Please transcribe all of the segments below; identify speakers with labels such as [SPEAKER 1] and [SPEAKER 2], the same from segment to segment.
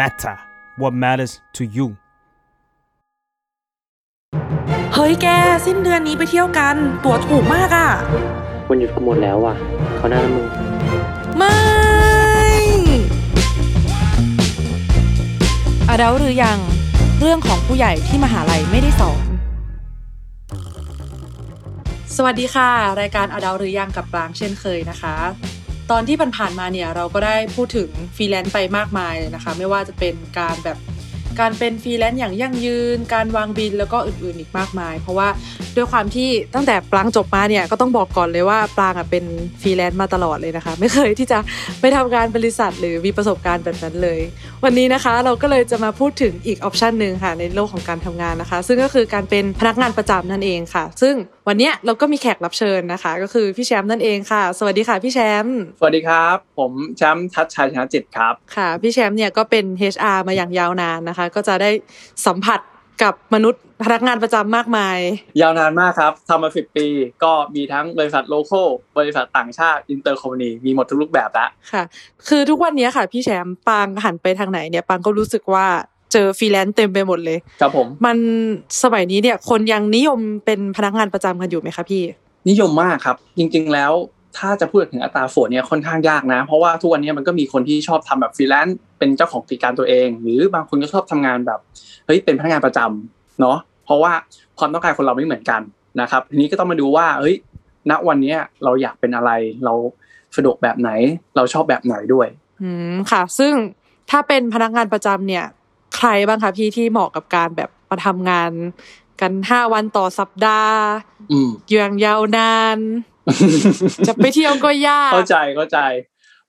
[SPEAKER 1] matter what matters to you
[SPEAKER 2] เฮ้ยแก สิ้นเดือนนี้ไปเที่ยวกัน ตั๋วถูกมากอะ่ะ
[SPEAKER 3] วันหยุดกูหมดแล้วว่ะ เขาหน้ามึง
[SPEAKER 2] ไม่
[SPEAKER 4] อดัลหรือยัง เรื่องของผู้ใหญ่ที่มหาลัยไม่ได้สอน
[SPEAKER 2] สวัสดีค่ะ รายการอดาวหรือยังกับปรางเช่นเคยนะคะ ตอนที่ผ่านๆมาเนี่ยเราก็ได้พูดถึงฟรีแลนซ์ไปมากมายเลยนะคะ ไม่ว่าจะเป็นการแบบการเป็นฟรีแลนซ์อย่างยั่งยืน การวางบิลแล้วก็อื่นๆอีกมากมาย เพราะว่าด้วยความที่ตั้งแต่ปรางจบมาเนี่ยก็ต้องบอกก่อนเลยว่าปรางอะเป็นฟรีแลนซ์มาตลอดเลยนะคะ ไม่เคยที่จะไปทำงานบริษัทหรือมีประสบการณ์แบบนั้นเลย วันนี้นะคะเราก็เลยจะมาพูดถึงอีก option หนึ่งค่ะในโลกของการทำงานนะคะ ซึ่งก็คือการเป็นพนักงานประจำนั่นเองค่ะ ซึ่ง วันเนี้ยเราก็มีแขกรับเชิญนะคะ ก็คือพี่แชมป์นั่นเองค่ะ สวัสดีค่ะพี่แชมป์
[SPEAKER 5] สวัสดีครับ ผมแชมป์ทัชชัยชนะจิตครับ
[SPEAKER 2] ค่ะ พี่แชมป์เนี่ยก็เป็น HR มาอย่างยาวนานนะคะ ก็จะได้สัมผัสกับมนุษย์พนักงานประจำมากมาย
[SPEAKER 5] ยาวนานมากครับทำมาสิบปี ก็มีทั้งบริษัท local บริษัทต่างชาติ inter company มีหมดทุกรูปแบบแล้ว
[SPEAKER 2] ค่ะ คือทุกวันนี้ค่ะ พี่แชมป์ปรางหันไปทางไหนเนี่ยปรางก็รู้สึกว่าเจอฟรีแลนซ์เต็มไปหมดเลย
[SPEAKER 5] ครับผม
[SPEAKER 2] มันสมัยนี้เนี่ย คนยังนิยมเป็นพนักงานประจำกันอยู่ไหมคะพี่
[SPEAKER 5] นิยมมากครับ จริง ๆ แล้วถ้าจะพูดถึงอัตราฝนเนี่ยค่อนข้างยากนะ เพราะว่าทุกวันนี้มันก็มีคนที่ชอบทำแบบฟรีแลนซ์เป็นเจ้าของกิจการตัวเอง หรือบางคนก็ชอบทำงานแบบเฮ้ยเป็นพนักงานประจำเนาะเพราะว่าความต้องการคนเราไม่เหมือนกันนะครับทีนี้ก็ต้องมาดูว่าเฮ้ยณวันนี้เราอยากเป็นอะไรเราสะดวกแบบไหน เราชอบแบบไหนด้วย
[SPEAKER 2] อืมค่ะ ซึ่งถ้าเป็นพนักงานประจำเนี่ย ใครบ้างคะพี่ที่เหมาะกับการแบบมาทำงานกันห้าวันต่อสัปดาห์
[SPEAKER 5] อืม
[SPEAKER 2] อย่างยาวนาน จะไปเที่ยวก็ยาก
[SPEAKER 5] เข้าใจเข้าใจ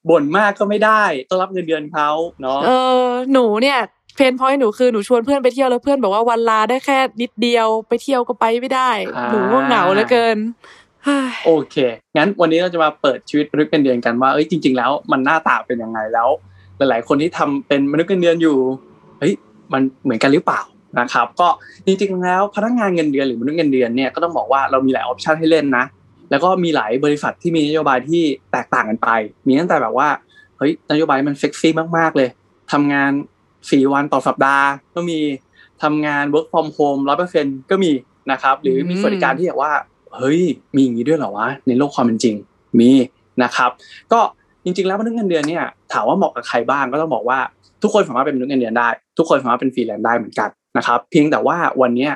[SPEAKER 5] บ่นมากก็ไม่ได้ ต้องรับเงินเดือนเขาเนาะ
[SPEAKER 2] เออหนูเนี่ยเพนพอยหนูคือหนูชวนเพื่อนไปเที่ยวแล้วเพื่อนบอกว่าวันลาได้แค่นิดเดียวไปเที่ยวก็ไปไม่ได้ หนูก็เหงาเหลือเกินเฮ้ย
[SPEAKER 5] โอเค งั้นวันนี้เราจะมาเปิดชีวิตมนุษย์เงินเดือนกันว่าเอ้ยจริง ๆ แล้วมันหน้าตาเป็นยังไงแล้ว หลาย ๆ คนที่ทำเป็นมนุษย์เงินเดือนอยู่ เฮ้ยมันเหมือนกันหรือเปล่านะครับ ก็จริงๆแล้วพนักงานเงินเดือนหรือมนุษย์เงินเดือนเนี่ยก็ต้องบอกว่าเรามีหลาย option ให้เล่นนะแล้วก็มีหลายบริษัทที่มีนโยบายที่แตกต่างกันไป มีตั้งแต่แบบว่าเฮ้ยนโยบายมันเซ็กซี่มากๆเลยทำงานสี่วันต่อสัปดาห์ ก็มีทำงาน work from home ร้อยเปอร์เซ็นก็มีนะครับ หรือมีสวัสดิการที่แบบว่า เฮ้ย มีอย่างนี้ด้วยเหรอวะ ในโลกความเป็นจริง มีนะครับ ก็ จริงๆแล้วมนุษย์เงินเดือนเนี่ยถามว่าเหมาะกับใครบ้างก็ต้องบอกว่าทุกคนสามารถเป็นมนุษย์เงินเดือนได้ ทุกคนสามารถเป็นฟรีแลนซ์ได้เหมือนกันนะครับเพียงแต่ว่าวันนี้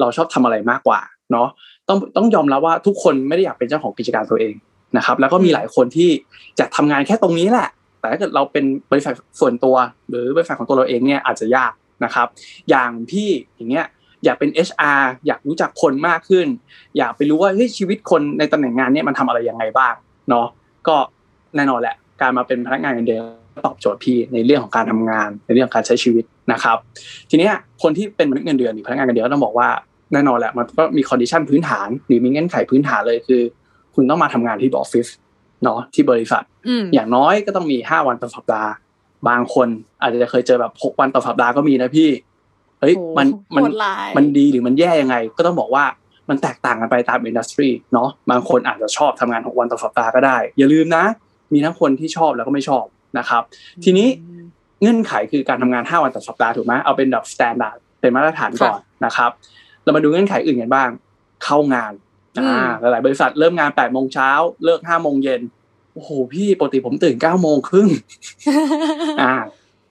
[SPEAKER 5] เราชอบทำอะไรมากกว่าเนาะต้องต้องยอมรับว่าทุกคนไม่ได้อยากเป็นเจ้าของกิจการตัวเองนะครับแล้วก็มีหลายคนที่จะทำงานแค่ตรงนี้แหละ แต่ถ้าเกิดเราเป็นบริษัทส่วนตัว หรือบริษัทของตัวเราเองเนี่ยอาจจะยากนะครับ อย่างพี่อย่างเงี้ยอยากเป็น HR อยากรู้จักคนมากขึ้น อยากไปรู้ว่าเฮ้ยชีวิตคนในตำแหน่งงานเนี่ยมันทำอะไรยังไงบ้างเนาะก็ แน่นอนแหละ การมาเป็นพนักงานเงินเดือนตอบโจทย์พี่ในเรื่องของการทำงาน ในเรื่องของการใช้ชีวิตนะครับ ทีเนี้ยคนที่เป็นมนุษย์เงินเดือนหรือพนักงานเงินเดือนก็ต้องบอกว่าแน่นอนแหละมันก็มี condition พื้นฐาน หรือมีเงื่อนไขพื้นฐานเลยคือ คุณต้องมาทำงานที่ออฟฟิศเนาะที่บริษัท
[SPEAKER 2] อืม
[SPEAKER 5] อย่างน้อยก็ต้องมีห้าวันต่อสัปดาห์ บางคนอาจจะเคยเจอแบบหกวันต่อสัปดาห์ก็มีนะพี่เฮ้ย
[SPEAKER 2] โอ้
[SPEAKER 5] มันมัน
[SPEAKER 2] โหดร้าย
[SPEAKER 5] มันดีหรือมันแย่ยังไง ก็ต้องบอกว่ามันแตกต่างกันไปตาม industry เนาะบางคนอาจจะชอบทำงานหกวันต่อสัปดาห์ก็ได้ อย่าลืมนะ มีทั้งคนที่ชอบแล้วก็ไม่ชอบนะครับ ทีนี้เงื่อนไขคือการทำงานห้าวันต่อสัปดาห์ถูกไหมเอาเป็นแบบ standard เป็นมาตรฐานก่อนนะครับ เรามาดูเงื่อนไขอื่นกันบ้าง เข้างานอ่าหลาย ๆ บริษัทเริ่มงานแปดโมงเช้าเลิกห้าโมงเย็นโอ้โหพี่ปกติผมตื่นเก้าโมงครึ่งอ่า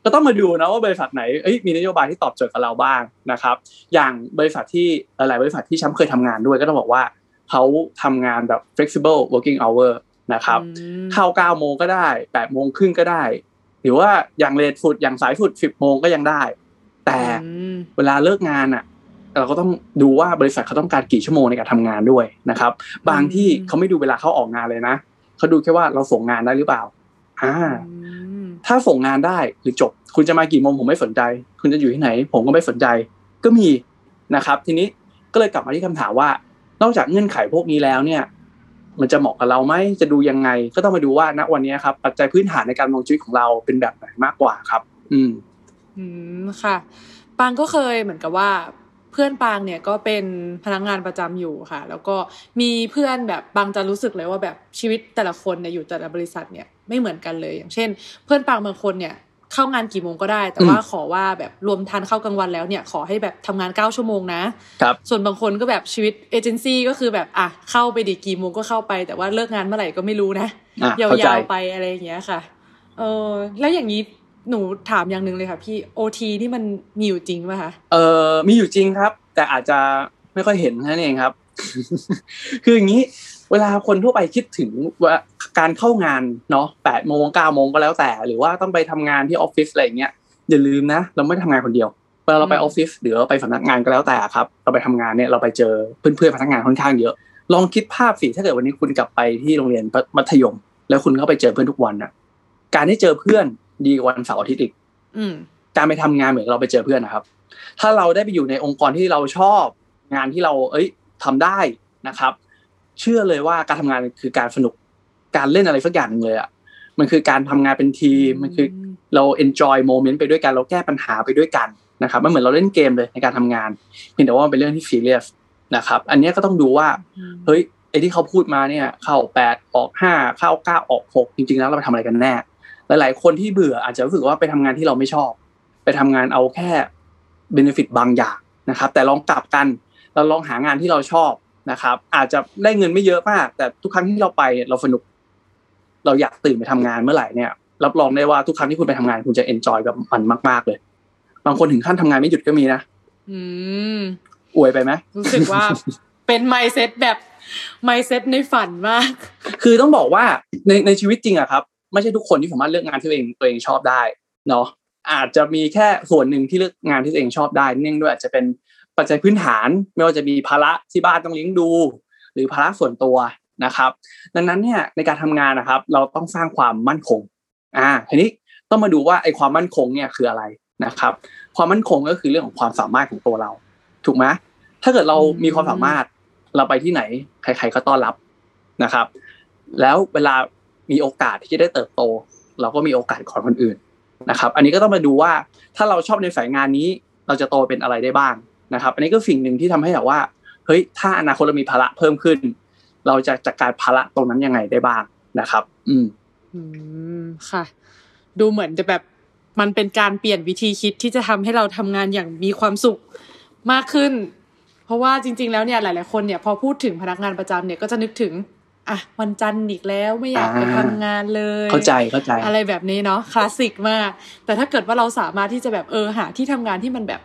[SPEAKER 5] ก็ต้องมาดูนะว่าบริษัทไหนเอ้ยมีนโยบายที่ตอบโจทย์กับเราบ้างนะครับ อย่างบริษัทที่หลายๆบริษัทที่ช้ำเคยทำงานด้วย ก็ต้องบอกว่าเขาทำงานแบบ flexible working hour นะครับ
[SPEAKER 2] อืม
[SPEAKER 5] เข้าเก้าโมงก็ได้แปดโมงครึ่งก็ได้ หรือว่าอย่างเลทฟุดอย่างสายฟุดสิบโมงก็ยังได้ แต่
[SPEAKER 2] อืม
[SPEAKER 5] เวลาเลิกงานอะ เราก็ต้องดูว่าบริษัทเขาต้องการกี่ชั่วโมงในการทำงานด้วยนะครับ บางที่เขาไม่ดูเวลาเขาออกงานเลยนะเขาดูแค่ว่าเราส่งงานได้หรือเปล่าอ่า
[SPEAKER 2] อืม
[SPEAKER 5] ถ้าส่งงานได้หรือจบ คุณจะมากี่โมงผมไม่สนใจ คุณจะอยู่ที่ไหน ผมก็ไม่สนใจ ก็มีนะครับ ทีนี้ก็เลยกลับมาที่คำถามว่า นอกจากเงื่อนไขพวกนี้แล้วเนี่ย มันจะเหมาะกับเราไหมจะดูยังไง ก็ต้องมาดูว่าณวันนี้ครับปัจจัยพื้นฐานในการมองชีวิตของเราเป็นแบบไหนมากกว่าครับ อืม
[SPEAKER 2] อืมค่ะ ปางก็เคยเหมือนกับว่าเพื่อนปางเนี่ยก็เป็นพนักงานประจำอยู่ค่ะ แล้วก็มีเพื่อนแบบบางจะรู้สึกเลยว่าแบบชีวิตแต่ละคนเนี่ยอยู่แต่ละบริษัทเนี่ยไม่เหมือนกันเลย อย่างเช่น เพื่อนปางบางคนเนี่ย เข้างานกี่โมงก็ได้ แต่
[SPEAKER 5] อืม
[SPEAKER 2] ว่าขอว่าแบบรวมทานข้าวกลางวันแล้วเนี่ยขอให้แบบทำงานเก้าชั่วโมงนะ
[SPEAKER 5] ครับ
[SPEAKER 2] ส่วนบางคนก็แบบชีวิตเอเจนซี่ก็คือแบบอะเข้าไปดีกี่โมงก็เข้าไป แต่ว่าเลิกงานเมื่อไหร่ก็ไม่รู้นะ
[SPEAKER 5] อะ
[SPEAKER 2] ยา
[SPEAKER 5] เข้าใจ
[SPEAKER 2] วๆไปอะไรอย่างเงี้ยค่ะเออแล้วอย่างนี้หนูถามอย่างหนึ่งเลยค่ะพี่โอทีที่มันมีอยู่จริงป่ะคะ
[SPEAKER 5] เออมีอยู่จริงครับ แต่อาจจะไม่ค่อยเห็นนั่นเองครับ คืออย่างนี้ เวลาคนทั่วไปคิดถึงว่าการเข้างานเนาะแปดโมงเก้าโมงก็แล้วแต่ หรือว่าต้องไปทำงานที่ออฟฟิศอะไรอย่างเงี้ยอย่าลืมนะ เราไม่ได้ทำงานคนเดียวเวลาเราไปออฟฟิศหรือเราไปสำนักงานก็แล้วแต่ครับ เราไปทำงานเนี่ยเราไปเจอเพื่อนๆพนักงานค่อนข้างเยอะ ลองคิดภาพสิถ้าเกิดวันนี้คุณกลับไปที่โรงเรียนมัธยม แล้วคุณเข้าไปเจอเพื่อนทุกวันน่ะ การได้เจอเพื่อนดีกว่าวันเสาร์อาทิตย์อีกการไปทำงานเหมือนเราไปเจอเพื่อนนะครับ ถ้าเราได้ไปอยู่ในองค์กรที่เราชอบ งานที่เรา เอ้ยทำได้นะครับ เชื่อเลยว่าการทำงานคือการสนุกการเล่นอะไรสักอย่างหนึ่งเลยอะมันคือการทำงานเป็นทีมมันคือเรา enjoy moment ไปด้วยกันเราแก้ปัญหาไปด้วยกันนะครับมันเหมือนเราเล่นเกมเลยในการทำงานเพียงแต่ว่ามันเป็นเรื่องที่ serious นะครับ อันเนี้ยก็ต้องดูว่าเฮ้ยไอ้ที่เขาพูดมาเนี่ย เข้าแปดออกห้าเข้าเก้าออกหกจริง ๆ แล้วเราไปทำอะไรกันแน่หลายๆคนที่เบื่ออาจจะรู้สึกว่าไปทำงานที่เราไม่ชอบ ไปทำงานเอาแค่เบนฟิตบางอย่างนะครับ แต่ลองกลับกันเราลองหางานที่เราชอบ นะครับ อาจจะได้เงินไม่เยอะมาก แต่ทุกครั้งที่เราไปเราสนุก เราอยากตื่นไปทำงานเมื่อไหร่เนี่ย รับรองได้ว่าทุกครั้งที่คุณไปทำงานคุณจะเอนจอยกับมันมาก ๆ เลย บางคนถึงขั้นทำงานไม่หยุดก็มีนะ
[SPEAKER 2] อืม
[SPEAKER 5] อวยไปไหม
[SPEAKER 2] รู้สึกว่าเป็นไมเซ็ตแบบไมเซ็ตในฝันมาก
[SPEAKER 5] คือต้องบอกว่าในในชีวิตจริงอะครับ ไม่ใช่ทุกคนที่สามารถเลือกงานที่ตัวเองตัวเองชอบได้เนาะอาจจะมีแค่ส่วนหนึ่งที่เลือกงานที่ตัวเองชอบได้เนื่องด้วยอาจจะเป็น ปัจจัยพื้นฐานไม่ว่าจะมีภาระที่บ้านต้องเลี้ยงดู หรือภาระส่วนตัวนะครับ ดังนั้นเนี่ยในการทำงานนะครับ เราต้องสร้างความมั่นคงอ่าทีนี้ต้องมาดูว่าไอ้ความมั่นคงเนี่ยคืออะไรนะครับ ความมั่นคงก็คือเรื่องของความสามารถของตัวเรา ถูกไหมถ้าเกิดเรามีความสามารถเราไปที่ไหน ใคร ๆก็ต้อนรับนะครับ แล้วเวลามีโอกาสที่จะได้เติบโต เราก็มีโอกาสก่อนคนอื่นนะครับ อันนี้ก็ต้องมาดูว่าถ้าเราชอบในสายงานนี้ เราจะโตเป็นอะไรได้บ้าง นะครับ อันนี้ก็สิ่งหนึ่งที่ทำให้แบบว่าเฮ้ยถ้าอนาคตเรามีภาระเพิ่มขึ้น เราจะจัดการภาระตรงนั้นยังไงได้บ้างนะครับ อืม
[SPEAKER 2] อืมค่ะ ดูเหมือนจะแบบมันเป็นการเปลี่ยนวิธีคิดที่จะทำให้เราทำงานอย่างมีความสุขมากขึ้น เพราะว่าจริง ๆ แล้วเนี่ยหลาย ๆ คนเนี่ยพอพูดถึงพนักงานประจำเนี่ยก็จะนึกถึงอะวันจันทร์อีกแล้วไม่อยากไป
[SPEAKER 5] อ่า
[SPEAKER 2] ทำงานเลย
[SPEAKER 5] เข้าใจเข้าใจ
[SPEAKER 2] อะไรแบบนี้เนาะคลาสสิกมาก แต่ถ้าเกิดว่าเราสามารถที่จะแบบเออหาที่ทำงานที่มันแบบ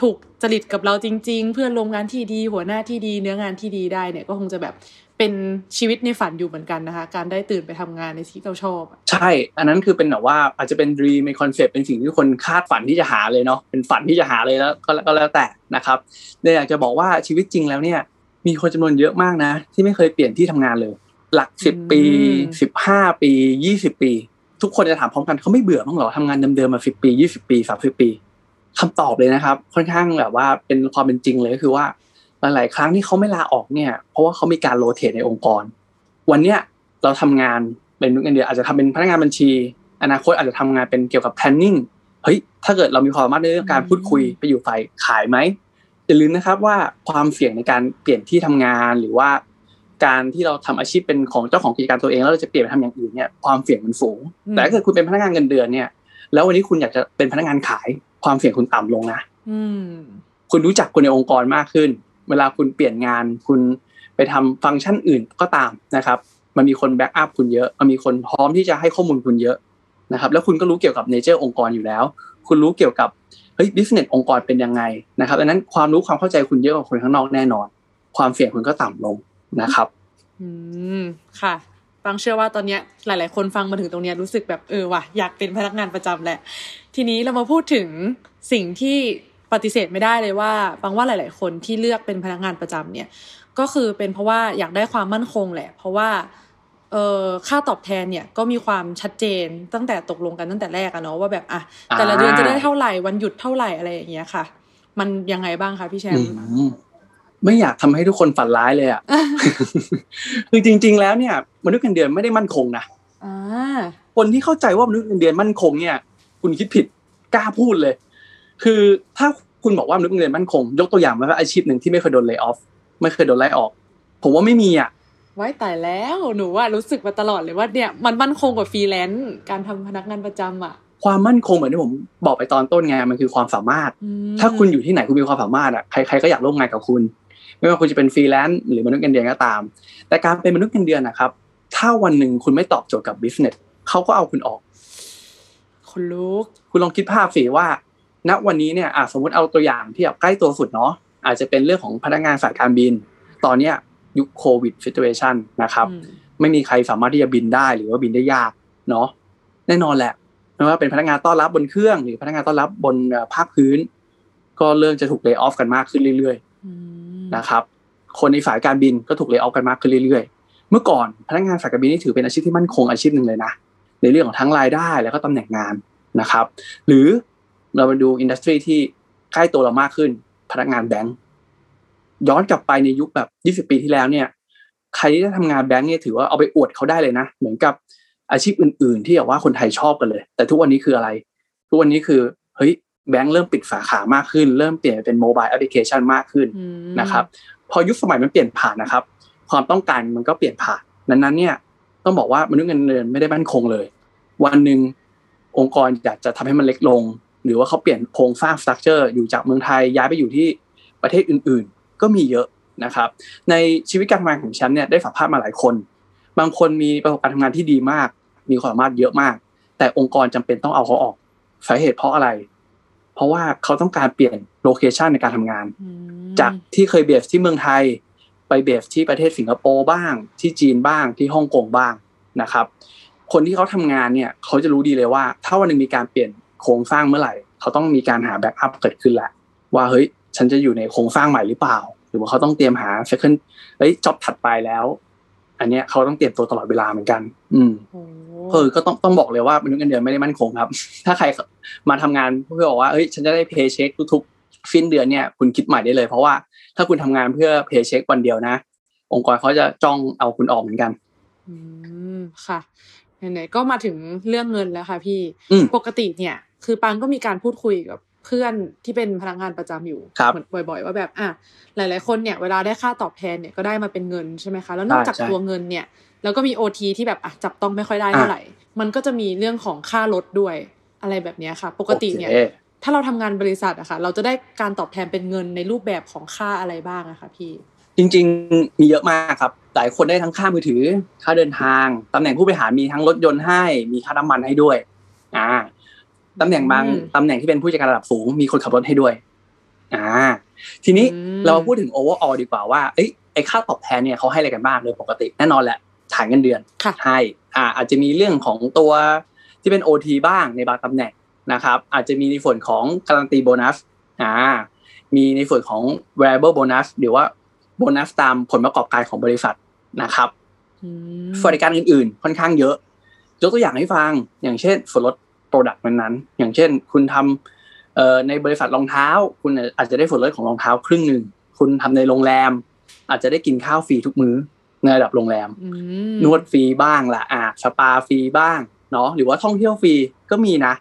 [SPEAKER 2] ถูก จริตกับเราจริง ๆ เพื่อนร่วมงานที่ดี หัวหน้าที่ดี เนื้องานที่ดีได้เนี่ยก็คงจะแบบเป็นชีวิตในฝันอยู่เหมือนกันนะคะ การได้ตื่นไปทำงานในที่เราชอบอะ
[SPEAKER 5] ใช่ อันนั้นคือเป็นแบบว่าอาจจะเป็นด e ีมเป็น concept เป็นสิ่งที่คนคาดฝันที่จะหาเลยเนาะเป็นฝันที่จะหาเลยแล้วก็ก็แล้วแต่นะครับเนี่ยอยากจะบอกว่าชีวิตจริงแล้วเนี่ย มีคนจำนวนเยอะมากนะ ที่ไม่เคยเปลี่ยนที่ทำงานเลย หลักสิบปีสิบห้าปียี่สิบปี ทุกคนจะถามพร้อมกันเขาไม่เบื่อบ้างเหรอทำงานเดิมๆมาสิบปียี่สิบปีสามสิบปี คำตอบเลยนะครับ ค่อนข้างแบบว่าเป็นความเป็นจริงเลยก็คือว่าหลาย ๆ ครั้งที่เขาไม่ลาออกเนี่ย เพราะว่าเขามีการโรเตทในองค์กร วันเนี้ยเราทำงานเป็นเงินเดือนอาจจะทำเป็นพนักงานบัญชี อนาคตอาจจะทำงานเป็นเกี่ยวกับ planning เฮ้ยถ้าเกิดเรามีความสามารถในเรื่องการพูดคุยไปอยู่ฝ่ายขายไหมอย่าลืมนะครับว่าความเสี่ยงในการเปลี่ยนที่ทำงานหรือว่า การที่เราทำอาชีพเป็นของเจ้าของกิจการตัวเองแล้วเราจะเปลี่ยนไปทำอย่างอื่นเนี่ยความเสี่ยงมันสูง แต่ถ้าเกิดคุณเป็นพนักงานเงินเดือนเนี่ย แล้ววันนี้คุณอยากจะเป็นพนักงานขาย ความเสี่ยงคุณต่ำลงนะ
[SPEAKER 2] อืม
[SPEAKER 5] คุณรู้จักคนในองค์กรมากขึ้น เวลาคุณเปลี่ยนงาน คุณไปทำฟังก์ชันอื่นก็ตามนะครับ มันมีคน back up คุณเยอะ มันมีคนพร้อมที่จะให้ข้อมูลคุณเยอะนะครับ แล้วคุณก็รู้เกี่ยวกับ nature องค์กรอยู่แล้ว คุณรู้เกี่ยวกับเฮ้ย business องค์กรเป็นยังไงนะครับดังนั้นความรู้ความเข้าใจคุณเยอะกว่าคนข้างนอกแน่นอน ความเสี่ยงคุณก็ต่ำลงนะครับ
[SPEAKER 2] อืมค่ะ ฟังเชื่อว่าตอนเนี้ยหลาย ๆ คนฟังมาถึงตรงเนี้ยรู้สึกแบบเออว่ะอยากเป็นพนักงานประจำแหละ ทีนี้เรามาพูดถึงสิ่งที่ปฏิเสธไม่ได้เลยว่าฟังว่าหลาย ๆ คนที่เลือกเป็นพนักงานประจำเนี่ย ก็คือเป็นเพราะว่าอยากได้ความมั่นคงแหละ เพราะว่าเออค่าตอบแทนเนี่ยก็มีความชัดเจนตั้งแต่ตกลงกันตั้งแต่แรกอะเนาะว่าแบบอะแต่ละเดือนจะได้เท่าไหร่วันหยุดเท่าไหร่อะไรอย่างเงี้ยค่ะ มันยังไงบ้างคะพี่แชม
[SPEAKER 5] อื
[SPEAKER 2] ป์
[SPEAKER 5] ม ไม่อยากทำให้ทุกคนฝันร้ายเลยอะคือจริง ๆ แล้วเนี่ย มนุษย์เงินเดือนไม่ได้มั่นคงนะ
[SPEAKER 2] อ่า
[SPEAKER 5] คนที่เข้าใจว่ามนุษย์เงินเดือนมั่นคงเนี่ย คุณคิดผิดกล้าพูดเลย คือถ้าคุณบอกว่ามนุษย์เงินเดือนมั่นคง ยกตัวอย่างมาว่าอาชีพหนึ่งที่ไม่เคยโดน lay off ไม่เคยโดนไล่ออก ผมว่าไม่มีอะ
[SPEAKER 2] ไว้แต่แล้วหนูว่ารู้สึกมาตลอดเลยว่าเนี่ยมันมั่นคงกว่าฟรีแลนซ์การทำพนักงานประจำอะ
[SPEAKER 5] ความมั่นคงเหมือนที่ผมบอกไปตอนต้นไงมันคือความสามารถ
[SPEAKER 2] อืม
[SPEAKER 5] ถ้าคุณอยู่ที่ไหนคุณมีความสามารถอะใครๆก็อยากร่วมงานกับคุณ ไม่ว่าคุณจะเป็นฟรีแลนซ์หรือมนุษย์เงินเดือนก็ตาม แต่การเป็นมนุษย์เงินเดือนนะครับ ถ้าวันหนึ่งคุณไม่ตอบโจทย์กับ business เขาก็เอาคุณออก
[SPEAKER 2] คนลุก
[SPEAKER 5] คุณลองคิดภาพสิว่า ณวันนี้เนี่ยอะสมมติเอาตัวอย่างที่แบบใกล้ตัวสุดเนาะอาจจะเป็นเรื่องของพนักงานสายการบิน ตอนเนี้ยยุคโควิด situation นะครับ
[SPEAKER 2] อืม
[SPEAKER 5] ไม่มีใครสามารถที่จะบินได้หรือว่าบินได้ยากเนาะแน่นอนแหละไม่ว่าเป็นพนักงานต้อนรับบนเครื่อง หรือพนักงานต้อนรับบนเอ่อภาคพื้น ก็เริ่มจะถูก lay off กันมากขึ้นเรื่อย
[SPEAKER 2] อืม
[SPEAKER 5] ๆ นะครับ คนในสายการบินก็ถูกเลิกออฟกันมากขึ้นเรื่อยๆ เมื่อก่อนพนักงานสายการบินนี่ถือเป็นอาชีพที่มั่นคงอาชีพหนึ่งเลยนะในเรื่องของทั้งรายได้แล้วก็ตำแหน่งงานนะครับ หรือเรามาดูอินดัสทรีที่ใกล้ตัวเรามากขึ้น พนักงานแบงก์ย้อนกลับไปในยุคแบบ 20 ปีที่แล้วเนี่ย ใครที่ได้ทำงานแบงก์เนี่ยถือว่าเอาไปอวดเขาได้เลยนะ เหมือนกับอาชีพอื่น ๆ ที่แบบว่าคนไทยชอบกันเลย แต่ทุกวันนี้คืออะไร ทุกวันนี้คือ เฮ้ย แบงก์เริ่มปิดสาขามากขึ้น เริ่มเปลี่ยนเป็น mobile application มากขึ้น
[SPEAKER 2] อืม
[SPEAKER 5] นะครับพอยุคสมัยมันเปลี่ยนผ่านนะครับ ความต้องการมันก็เปลี่ยนผ่านนั้นๆเนี่ยต้องบอกว่ามนุษย์เงินเดือนไม่ได้มั่นคงเลย วันหนึ่งองค์กรอยากจะทำให้มันเล็กลง หรือว่าเขาเปลี่ยนโครงสร้าง structure อยู่จากเมืองไทยย้ายไปอยู่ที่ประเทศอื่นๆ ก็มีเยอะนะครับ ในชีวิตการทำงานของฉันเนี่ยได้สัมภาษณ์มาหลายคน บางคนมีประสบการณ์ทำงานที่ดีมาก มีความสามารถเยอะมาก แต่องค์กรจำเป็นต้องเอาเขาออกสาเหตุเพราะอะไร เพราะว่าเขาต้องการเปลี่ยน location ในการทำงาน
[SPEAKER 2] อืม
[SPEAKER 5] จากที่เคย base ที่เมืองไทย ไป base ที่ประเทศสิงคโปร์บ้าง ที่จีนบ้างที่ฮ่องกงบ้างนะครับ คนที่เขาทำงานเนี่ยเขาจะรู้ดีเลยว่า ถ้าวันหนึ่งมีการเปลี่ยนโครงสร้างเมื่อไหร่ เขาต้องมีการหา backup เกิดขึ้นแหละว่าเฮ้ยฉันจะอยู่ในโครงสร้างใหม่หรือเปล่า หรือว่าเขาต้องเตรียมหา second เฮ้ยจ็อบถัดไปแล้ว อันเนี้ยเขาต้องเตรียมตัวตลอดเวลาเหมือนกัน อืม
[SPEAKER 2] โอ้
[SPEAKER 5] เออก็ต้องต้องบอกเลยว่ามนุษย์เงินเดือนไม่ได้มั่นคงครับ ถ้าใครมาทำงานเพื่อบอกว่าเอ้ยฉันจะได้เพย์เช็คทุกๆสิ้นเดือนเนี่ย คุณคิดใหม่ได้เลย เพราะว่าถ้าคุณทำงานเพื่อเพย์เช็ควันเดียวนะ องค์กรเขาจะจ้องเอาคุณออกเหมือนกัน
[SPEAKER 2] อืมค่ะไหนๆก็มาถึงเรื่องเงินแล้วค่ะ พี่
[SPEAKER 5] อืม
[SPEAKER 2] ปกติเนี่ย คือปังก็มีการพูดคุยกับ เพื่อนที่เป็นพนักงานประจำอยู่
[SPEAKER 5] ครับ
[SPEAKER 2] เหมือนบ่อย ๆ ว่าแบบอะหลาย ๆ คนเนี่ยเวลาได้ค่าตอบแทนเนี่ยก็ได้มาเป็นเงินใช่ไหมคะแล้วนอกจาก
[SPEAKER 5] ใช่
[SPEAKER 2] ตัวเงินเนี่ยแล้วก็มีโอทีที่แบบอะจับต้องไม่ค่อยได้เท่าไหร่ มันก็จะมีเรื่องของค่ารถด้วยอะไรแบบเนี้ยค่ะ ปกติเนี่ย
[SPEAKER 5] โอค
[SPEAKER 2] ถ้าเราทำงานบริษัทอะค่ะ เราจะได้การตอบแทนเป็นเงินในรูปแบบของค่าอะไรบ้างอะคะพี่
[SPEAKER 5] จริง ๆ มีเยอะมากครับ หลายคนได้ทั้งค่ามือถือ ค่าเดินทางตำแหน่งผู้บริหารมีทั้งรถยนต์ให้ มีค่าน้ำมันให้ด้วย อ่า ตำแหน่งบาง
[SPEAKER 2] อืม
[SPEAKER 5] ตำแหน่งที่เป็นผู้จัดการระดับสูงมีคนขับรถให้ด้วย อ่า ทีนี้
[SPEAKER 2] อืม
[SPEAKER 5] เรามาพูดถึง overall ดีกว่าว่าเอ้ยไอ้ค่าตอบแทนเนี่ยเขาให้อะไรกันบ้างโดยปกติแน่นอนแหละฐานเงินเดือน
[SPEAKER 2] ค่ะ
[SPEAKER 5] ให้อ่า อาจจะมีเรื่องของตัวที่เป็น OT บ้างในบางตำแหน่งนะครับ อาจจะมีในส่วนของการันตีโบนัสอ่ามีในส่วนของ variable bonus หรือว่าโบนัสตามผลประกอบการของบริษัทนะครับ
[SPEAKER 2] อืม
[SPEAKER 5] สวัสดิการอื่นๆ ค่อนข้างเยอะ ยกตัวอย่างให้ฟังอย่างเช่นส่วนลด product นั้นๆ อย่างเช่น คุณทำเอ่อในบริษัทรองเท้า คุณอาจจะได้ส่วนลดของรองเท้าครึ่งหนึ่ง คุณทำในโรงแรม อาจจะได้กินข้าวฟรีทุกมื้อในระดับโรงแรม
[SPEAKER 2] อืม
[SPEAKER 5] นวดฟรีบ้างละอ่าสปาฟรีบ้างเนาะหรือว่าท่องเที่ยวฟรีก็มีนะ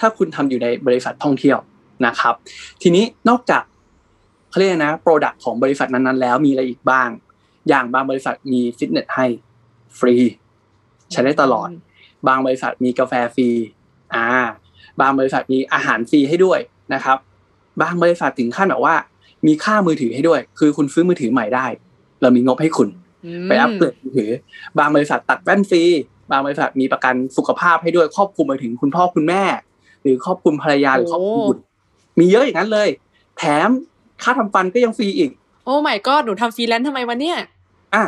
[SPEAKER 5] ถ้าคุณทำอยู่ในบริษัทท่องเที่ยวนะครับ ทีนี้นอกจากเขาเรียกนะ product ของบริษัทนั้นๆ แล้วมีอะไรอีกบ้าง อย่างบางบริษัทมีฟิตเนสให้ฟรีใช้ได้ตลอด บางบริษัทมีกาแฟฟรี อ่าบางบริษัทมีอาหารฟรีให้ด้วยนะครับ บางบริษัทถึงขั้นแบบว่า มีค่ามือถือให้ด้วย คือคุณซื้อมือถือใหม่ได้ เรามีงบให้คุณ
[SPEAKER 2] ม
[SPEAKER 5] ไปอัปเกรดมือถือ บางบริษัทตัดแว่นฟรีบางบริษัทมีประกันสุขภาพให้ด้วยครอบคลุมไปถึงคุณพ่อคุณแม่ หรือครอบคลุมภรรยาหรือครอบคลุมบุตรมีเยอะอย่างนั้นเลย แถมค่าทำฟันก็ยังฟรีอีก
[SPEAKER 2] โอ้ไม่ก็หนูทำฟรีแลนซ์ทำไมวะเนี่ย
[SPEAKER 5] อะ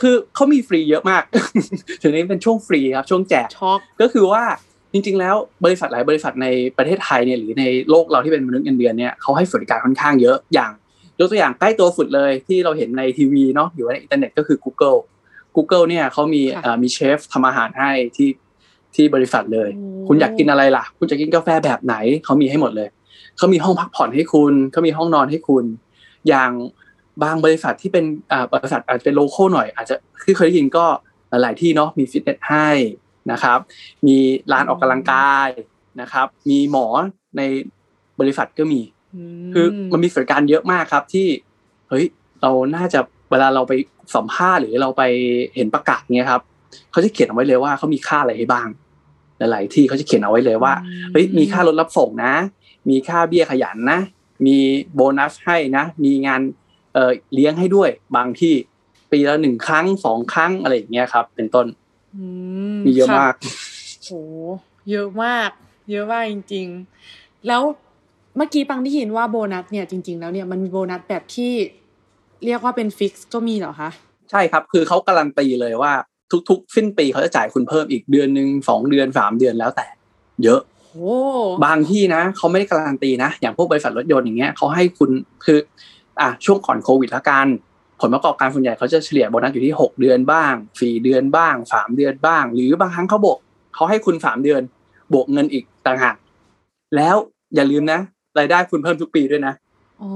[SPEAKER 5] คือเขามีฟรีเยอะมากถึงนี้เป็นช่วงฟรีครับ ช่วงแจก
[SPEAKER 2] ช็อก
[SPEAKER 5] ก็คือว่า จริงๆแล้วบริษัทหลายบริษัทในประเทศไทยเนี่ยหรือในโลกเราที่เป็นมนุษย์เงินเดือนเนี่ยเขาให้สวัสดิการค่อนข้างเยอะอย่างยกตัวอย่างใกล้ตัวสุดเลยที่เราเห็นในทีวีเนาะอยู่ในอินเทอร์เน็ตก็คือ Google Google เนี่ยเขามีเอ่อมีเชฟทำอาหารให้ที่ที่บริษัทเลย คุณอยากกินอะไรล่ะ คุณจะกินกาแฟแบบไหนเขามีให้หมดเลยเขามีห้องพักผ่อนให้คุณเขามีห้องนอนให้คุณ อย่างบางบริษัทที่เป็นอ่าบริษัทอาจจะเป็นโลโก้หน่อย อาจจะที่เคยได้ยินก็หลายที่เนาะมีฟิตเนสให้ นะครับ มีร้านออกกำลังกายนะครับ มีหมอในบริษัทก็มี คือมันมีสวัสดิการเยอะมากครับที่เฮ้ยเราน่าจะเวลาเราไปสัมภาษณ์หรือเราไปเห็นประกาศเงี้ยครับเขาจะเขียนเอาไว้เลยว่าเขามีค่าอะไรให้บ้างหหลายๆที่เขาจะเขียนเอาไว้เลยว่าเฮ้ยมีค่ารถรับส่งนะ มีค่าเบี้ยขยันนะ มีโบนัสให้นะ มีงานเอ่อเลี้ยงให้ด้วยบางที่ปีละหนึ่งครั้งสองครั้งอะไรอย่างเงี้ยครับ เป็นต้น
[SPEAKER 2] อื
[SPEAKER 5] มีเยอะ
[SPEAKER 2] ค่
[SPEAKER 5] มาก
[SPEAKER 2] โหเยอะมาก เยอะมากจริง ๆ แล้วเมื่อกี้ปังได้ยินว่าโบนัสเนี่ยจริง ๆ แล้วเนี่ยมันมีโบนัสแบบที่เรียกว่าเป็นฟิกซ์ก็มีเหรอคะ
[SPEAKER 5] ใช่ครับ คือเขาการันตีเลยว่าทุกๆ สิ้นปีเขาจะจ่ายคุณเพิ่มอีกเดือนหนึ่งสองเดือนสามเดือนแล้วแต่ เยอะ
[SPEAKER 2] โอ้
[SPEAKER 5] บางที่นะเขาไม่ได้การันตีนะ อย่างพวกบริษัทรถยนต์อย่างเงี้ยเขาให้คุณคือ อะช่วงก่อนโควิดละกัน ผลประกอบการส่วนใหญ่เขาจะเฉลี่ยโบนัสอยู่ที่หกเดือนบ้างสี่เดือนบ้างสามเดือนบ้าง หรือบางครั้งเขาบอกเขาให้คุณสามเดือน บวกเงินอีกต่างหากแล้วอย่าลืมนะรายได้คุณเพิ่มทุกปีด้วยนะ
[SPEAKER 2] อ๋อ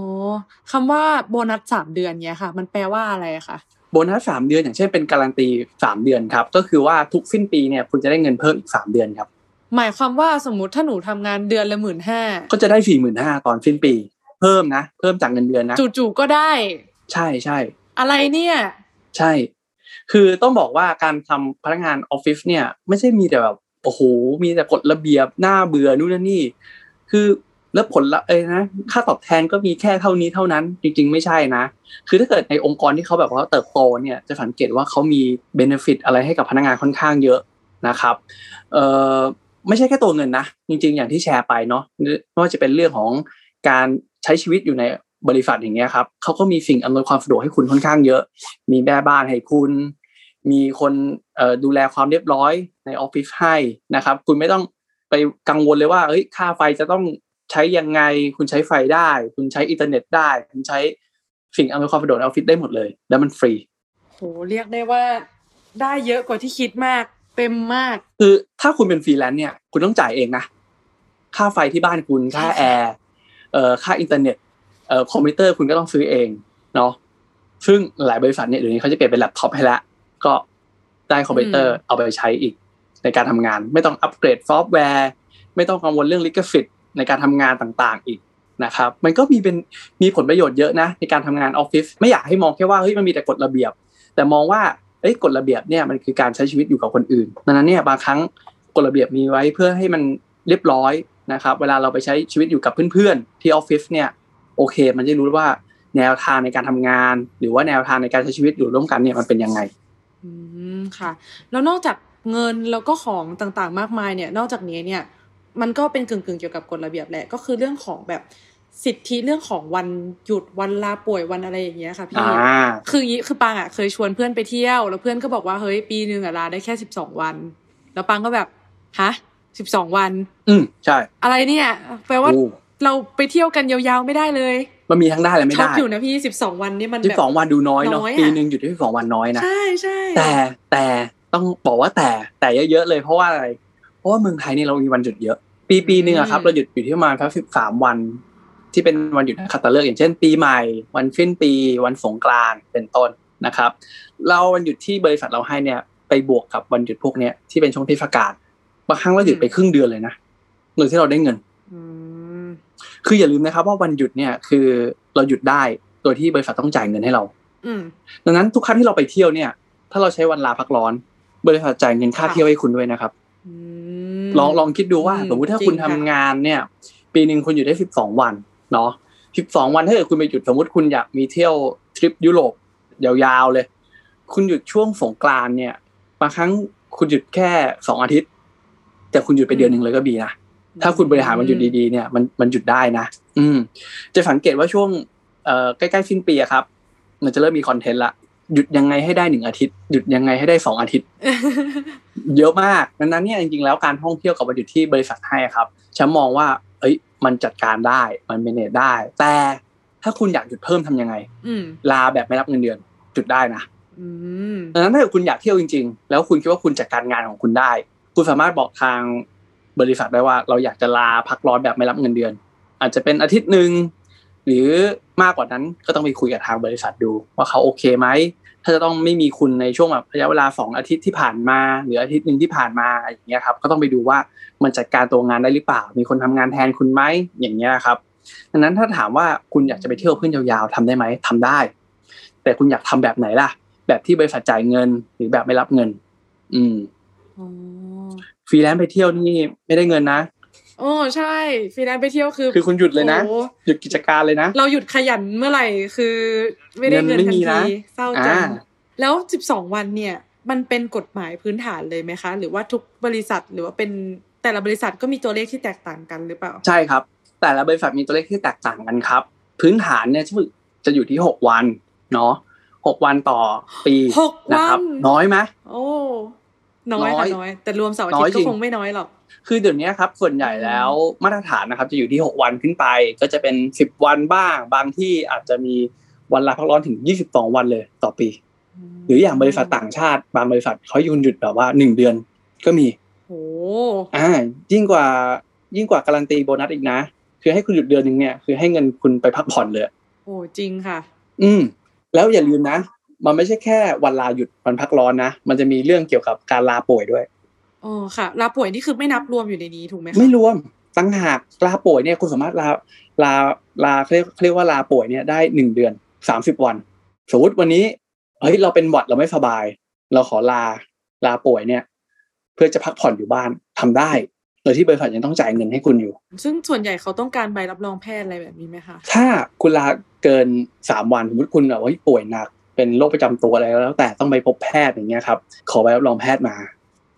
[SPEAKER 2] คำว่าโบนัสสามเดือนเนี่ยค่ะ มันแปลว่าอะไรอะคะ
[SPEAKER 5] โบนัสสามเดือนอย่างเช่นเป็นการันตีสามเดือนครับ ก็คือว่าทุกสิ้นปีเนี่ยคุณจะได้เงินเพิ่มอีกสามเดือนครับ
[SPEAKER 2] หมายความว่าสมมติถ้าหนูทำงานเดือนละหมื่นห้า
[SPEAKER 5] ก็จะได้สี่หมื่นห้าตอนสิ้นปี เพิ่มนะ เพิ่มจากเงินเดือนนะ
[SPEAKER 2] จู่ๆก็ได้
[SPEAKER 5] ใช่ใช่
[SPEAKER 2] อะไรเนี่ย
[SPEAKER 5] ใช่ คือต้องบอกว่าการทำพนักงานออฟฟิศเนี่ย ไม่ใช่มีแต่แบบโอ้โหมีแต่กฎระเบียบหน้าเบื่อนู่นนนนี่ คือแล้วผลละเอ้ยนะค่าตอบแทนก็มีแค่เท่านี้เท่านั้น จริง ๆ ไม่ใช่นะ คือถ้าเกิดในองค์กรที่เขาแบบว่าเติบโตเนี่ยจะสังเกตว่าเขามีเบนฟิตอะไรให้กับพนักงานค่อนข้างเยอะนะครับเอ่อไม่ใช่แค่ตัวเงินนะ จริง ๆ อย่างที่แชร์ไปเนาะไม่ว่าจะเป็นเรื่องของการใช้ชีวิตอยู่ใน บริษัทอย่างเงี้ยครับเขาก็มีสิ่งอำนวยความสะดวกให้คุณค่อนข้างเยอะ มีแม่บ้านให้คุณ มีคนเอ่อดูแลความเรียบร้อยในออฟฟิศให้นะครับ คุณไม่ต้องไปกังวลเลยว่าเฮ้ยค่าไฟจะต้องใช้ยังไง คุณใช้ไฟได้ คุณใช้อินเทอร์เน็ตได้ คุณใช้สิ่งอำนวยความสะดวกในออฟฟิศได้หมดเลย แล้วมันฟรี
[SPEAKER 2] โหเรียกได้ว่าได้เยอะกว่าที่คิดมากเต็มมาก
[SPEAKER 5] คือถ้าคุณเป็นฟรีแลนซ์เนี่ย คุณต้องจ่ายเองนะ ค่าไฟที่บ้านคุณค่าแอร์เอ่อค่าอินเทอร์เน็ต เอ่อคอมพิวเตอร์คุณก็ต้องซื้อเองเนาะซึ่งหลายบริษัทเนี่ยเดี๋ยวนี้เขาจะเปลี่ยนเป็นแล็ปท็อปให้แล้วก็ได้คอมพิวเตอร์
[SPEAKER 2] อืม
[SPEAKER 5] เอาไปใช้อีกในการทำงาน ไม่ต้องอัปเกรดซอฟต์แวร์ไม่ต้องกังวลเรื่องลิขสิทธิ์ในการทำงานต่างๆอีกนะครับ มันก็มีเป็นมีผลประโยชน์เยอะนะในการทำงานออฟฟิศไม่อยากให้มองแค่ว่าเฮ้ยมันมีแต่กฎระเบียบ แต่มองว่าเอ้ยกฎระเบียบเนี่ยมันคือการใช้ชีวิตอยู่กับคนอื่นดังนั้นเนี่ยบางครั้งกฎระเบียบมีไว้เพื่อให้มันเรียบร้อยนะครับ เวลาเราไปใช้ชีวิตอยู่กับเพื่อนๆที่ออฟฟิศเนี่ย โอเค มันจะรู้ว่าแนวทางในการทำงาน หรือว่าแนวทางในการใช้ชีวิตอยู่ร่วมกันเนี่ยมันเป็นยังไง
[SPEAKER 2] อืมค่ะ แล้วนอกจากเงินแล้วก็ของต่างๆ มากมายเนี่ย นอกจากนี้เนี่ย มันก็เป็นกึ่งๆเกี่ยวกับกฎระเบียบแหละก็คือเรื่องของแบบสิทธิเรื่องของวันหยุดวันลาป่วยวันอะไรอย่างเงี้ยค่ะพี่
[SPEAKER 5] อ่า
[SPEAKER 2] คืออย่างงี้คือปังอะเคยชวนเพื่อนไปเที่ยว แล้วเพื่อนก็บอกว่าเฮ้ยปีหนึ่งอะลาได้แค่สิบสองวัน แล้วปังก็แบบฮะสิบสองวัน
[SPEAKER 5] อืมใช่
[SPEAKER 2] อะไรเนี่ยแปลว่า
[SPEAKER 5] โอ้
[SPEAKER 2] เราไปเที่ยวกันยาวๆไม่ได้เลย
[SPEAKER 5] มันมีทั้งได้และไม่
[SPEAKER 2] ช็อก
[SPEAKER 5] ได้
[SPEAKER 2] อยู่นะพี่สิบสองวันนี่มัน
[SPEAKER 5] สิ
[SPEAKER 2] แบบบ
[SPEAKER 5] สองวันดูน้อยเนาะ
[SPEAKER 2] น้อยอะ
[SPEAKER 5] ปีหนึ่งหยุดที่สิบสองวันน้อยนะ
[SPEAKER 2] ใช่ใช่
[SPEAKER 5] แต่แต่ต้องบอกว่าแต่แต่เยอะๆเลยเพราะว่าอะไร เพราะว่าเมืองไทยเนี่ยเรามีวันหยุดเยอะ ปีปีหนึ่งอะครับเราหยุดอยู่ที่ประมาณแค่สิบสามวัน ที่เป็นวันหยุดนักขัตฤกษ์อย่างเช่น ปีใหม่ วันขึ้นปีวันสงกรานต์เป็นต้นนะครับ เราวันหยุดที่บริษัทเราให้เนี่ย ไปบวกกับวันหยุดพวกเนี้ยที่เป็นช่วงเทศกาลบางครั้งเราหยุดไปครึ่งเดือนเลยนะโดยที่เราได้เงิน
[SPEAKER 2] อืม
[SPEAKER 5] คืออย่าลืมนะครับว่าวันหยุดเนี่ยคือเราหยุดได้โดยที่บริษัทต้องจ่ายเงินให้เรา
[SPEAKER 2] อืม
[SPEAKER 5] ดังนั้นทุกครั้งที่เราไปเที่ยวเนี่ย ถ้าเราใช้วันลาพักร้อน บริษัทจ่ายเงินค่า
[SPEAKER 2] ค่ะ
[SPEAKER 5] เที่ยวให้คุณด้วยนะครับ
[SPEAKER 2] อืม
[SPEAKER 5] ลองลองคิดดูว่า
[SPEAKER 2] อืม
[SPEAKER 5] สมมติถ้า
[SPEAKER 2] จริง
[SPEAKER 5] คุณทำ
[SPEAKER 2] ค่ะ
[SPEAKER 5] งานเนี่ย ปีหนึ่งคุณอยู่ได้สิบสองวันเนาะสิบสองวันถ้าเกิดคุณไปหยุดสมมติคุณอยากมีเที่ยวทริปยุโรปยาวๆเลย คุณหยุดช่วงสงกรานต์เนี่ยบางครั้งคุณหยุดแค่สองอาทิตย์ แต่คุณหยุดไปเดือนหนึ่งเลยก็มีนะ ถ้าคุณบริหารมันหยุดดีๆเนี่ยมันมันหยุดได้นะ อืม จะสังเกตว่าช่วงเอ่อใกล้ๆสิ้นปีอะครับ มันจะเริ่มมีคอนเทนต์ละหยุดยังไงให้ได้หนึ่งอาทิตย์หยุดยังไงให้ได้สองอาทิตย์ เยอะมากดังนั้นเนี่ยจริงๆแล้วการท่องเที่ยวกับวันหยุดที่บริษัทให้อะครับฉันมองว่า เอ้ย มันจัดการได้มันเมเนจได้ แต่ถ้าคุณอยากหยุดเพิ่มทำยังไง
[SPEAKER 2] อืม
[SPEAKER 5] ลาแบบไม่รับเงินเดือนหยุดได้นะ
[SPEAKER 2] อืม
[SPEAKER 5] ดังนั้นถ้าเกิดคุณอยากเที่ยวจริง ๆ แล้วคุณคิดว่าคุณจัดการงานของคุณได้ คุณสามารถบอกทาง บริษัทได้ว่าเราอยากจะลาพักร้อนแบบไม่รับเงินเดือน อาจจะเป็นอาทิตย์หนึ่งหรือมากกว่านั้นก็ต้องไปคุยกับทางบริษัทดู ว่าเขาโอเคไหมถ้าจะต้องไม่มีคุณในช่วงแบบระยะเวลาสองอาทิตย์ที่ผ่านมา หรืออาทิตย์หนึ่งที่ผ่านมาอย่างเงี้ยครับก็ต้องไปดูว่ามันจัดการตัวงานได้หรือเปล่า มีคนทำงานแทนคุณไหมอย่างเงี้ยครับดังนั้นถ้าถามว่าคุณอยากจะไปเที่ยวเพื่อนยาวๆทำได้ไหมทำได้ แต่คุณอยากทำแบบไหนล่ะ แบบที่บริษัทจ่ายเงินหรือแบบไม่รับเงิน อืม ฟรีแลนซ์ไปเที่ยวนี่ไม่ได้เงินนะ
[SPEAKER 2] โอ้ใช่ฟรีแลนซ์ไปเที่ยวคือ
[SPEAKER 5] คือคุณหยุดเลยนะ
[SPEAKER 2] โอ้
[SPEAKER 5] หยุดกิจการเลยนะ
[SPEAKER 2] เราหยุดขยันเมื่อไหร่คือ ไม่ได้เงิน
[SPEAKER 5] เงินไม่
[SPEAKER 2] ทัน
[SPEAKER 5] มีนะ
[SPEAKER 2] ทีเศร้าจัง
[SPEAKER 5] อ่า
[SPEAKER 2] แล้วสิบสองวันเนี่ย มันเป็นกฎหมายพื้นฐานเลยไหมคะ หรือว่าทุกบริษัทหรือว่าเป็นแต่ละบริษัทก็มีตัวเลขที่แตกต่างกันหรือเปล่า
[SPEAKER 5] ใช่ครับ แต่ละบริษัทมีตัวเลขที่แตกต่างกันครับ พื้นฐานเนี่ยจะอยู่ที่หกวันเนาะหกวันต่อปี
[SPEAKER 2] หก
[SPEAKER 5] นะครับ
[SPEAKER 2] วัน
[SPEAKER 5] น้อยไหม
[SPEAKER 2] โอ้ น้อยค่ะ
[SPEAKER 5] น้อย
[SPEAKER 2] น้อย แต่รวมเสาร์อา
[SPEAKER 5] น้
[SPEAKER 2] ทิ
[SPEAKER 5] อ
[SPEAKER 2] ต
[SPEAKER 5] ย
[SPEAKER 2] ย์
[SPEAKER 5] จริ
[SPEAKER 2] ก็
[SPEAKER 5] ง
[SPEAKER 2] คงไม่น้อยหรอก
[SPEAKER 5] คือเดี๋ยวนี้ครับส่วนใหญ่แล้วมาตรฐานนะครับ จะอยู่ที่หกวันขึ้นไป ก็จะเป็นสิบวันบ้าง บางที่อาจจะมีวันลาพักร้อนถึงยี่สิบสองวันเลยต่อปี หรืออย่างบริษัทต่างชาติบางบริษัทเขายุนหยุดแบบว่าหนึ่งเดือนก็มี
[SPEAKER 2] โอ้
[SPEAKER 5] อ่ายิ่งกว่ายิ่งกว่าการันตีโบนัสอีกนะ คือให้คุณหยุดเดือนหนึ่งเนี่ยคือให้เงินคุณไปพักผ่อนเลย
[SPEAKER 2] โหจริงค่ะ
[SPEAKER 5] อืม แล้วอย่าลืมนะ มันไม่ใช่แค่วันลาหยุดวันพักร้อนนะ มันจะมีเรื่องเกี่ยวกับการลาป่วยด้วย
[SPEAKER 2] อ๋อค่ะ ลาป่วยนี่คือไม่นับรวมอยู่ในนี้ถูกไหมคะ
[SPEAKER 5] ไม่รวมตั้งหากลาป่วยเนี่ยคุณสามารถลาลาลาเขาเรียกเขาเรียกว่าลาป่วยเนี่ยได้หนึ่งเดือนสามสิบวัน สมมติวันนี้เฮ้ยเราเป็นหวัดเราไม่สบาย เราขอลาลาป่วยเนี่ย เพื่อจะพักผ่อนอยู่บ้านทำได้โดยที่บริษัทยังต้องจ่ายเงินให้คุณอยู่
[SPEAKER 2] ซึ่งส่วนใหญ่เขาต้องการใบรับรองแพทย์อะไรแบบนี้ไหมคะ
[SPEAKER 5] ถ้าคุณลาเกินสามวันสมมติคุณแบบว่าป่วยหนัก เป็นโรคประจำตัวอะไรก็แล้ว แต่ต้องไปพบแพทย์อย่างเงี้ยครับขอใบรับรองแพทย์มา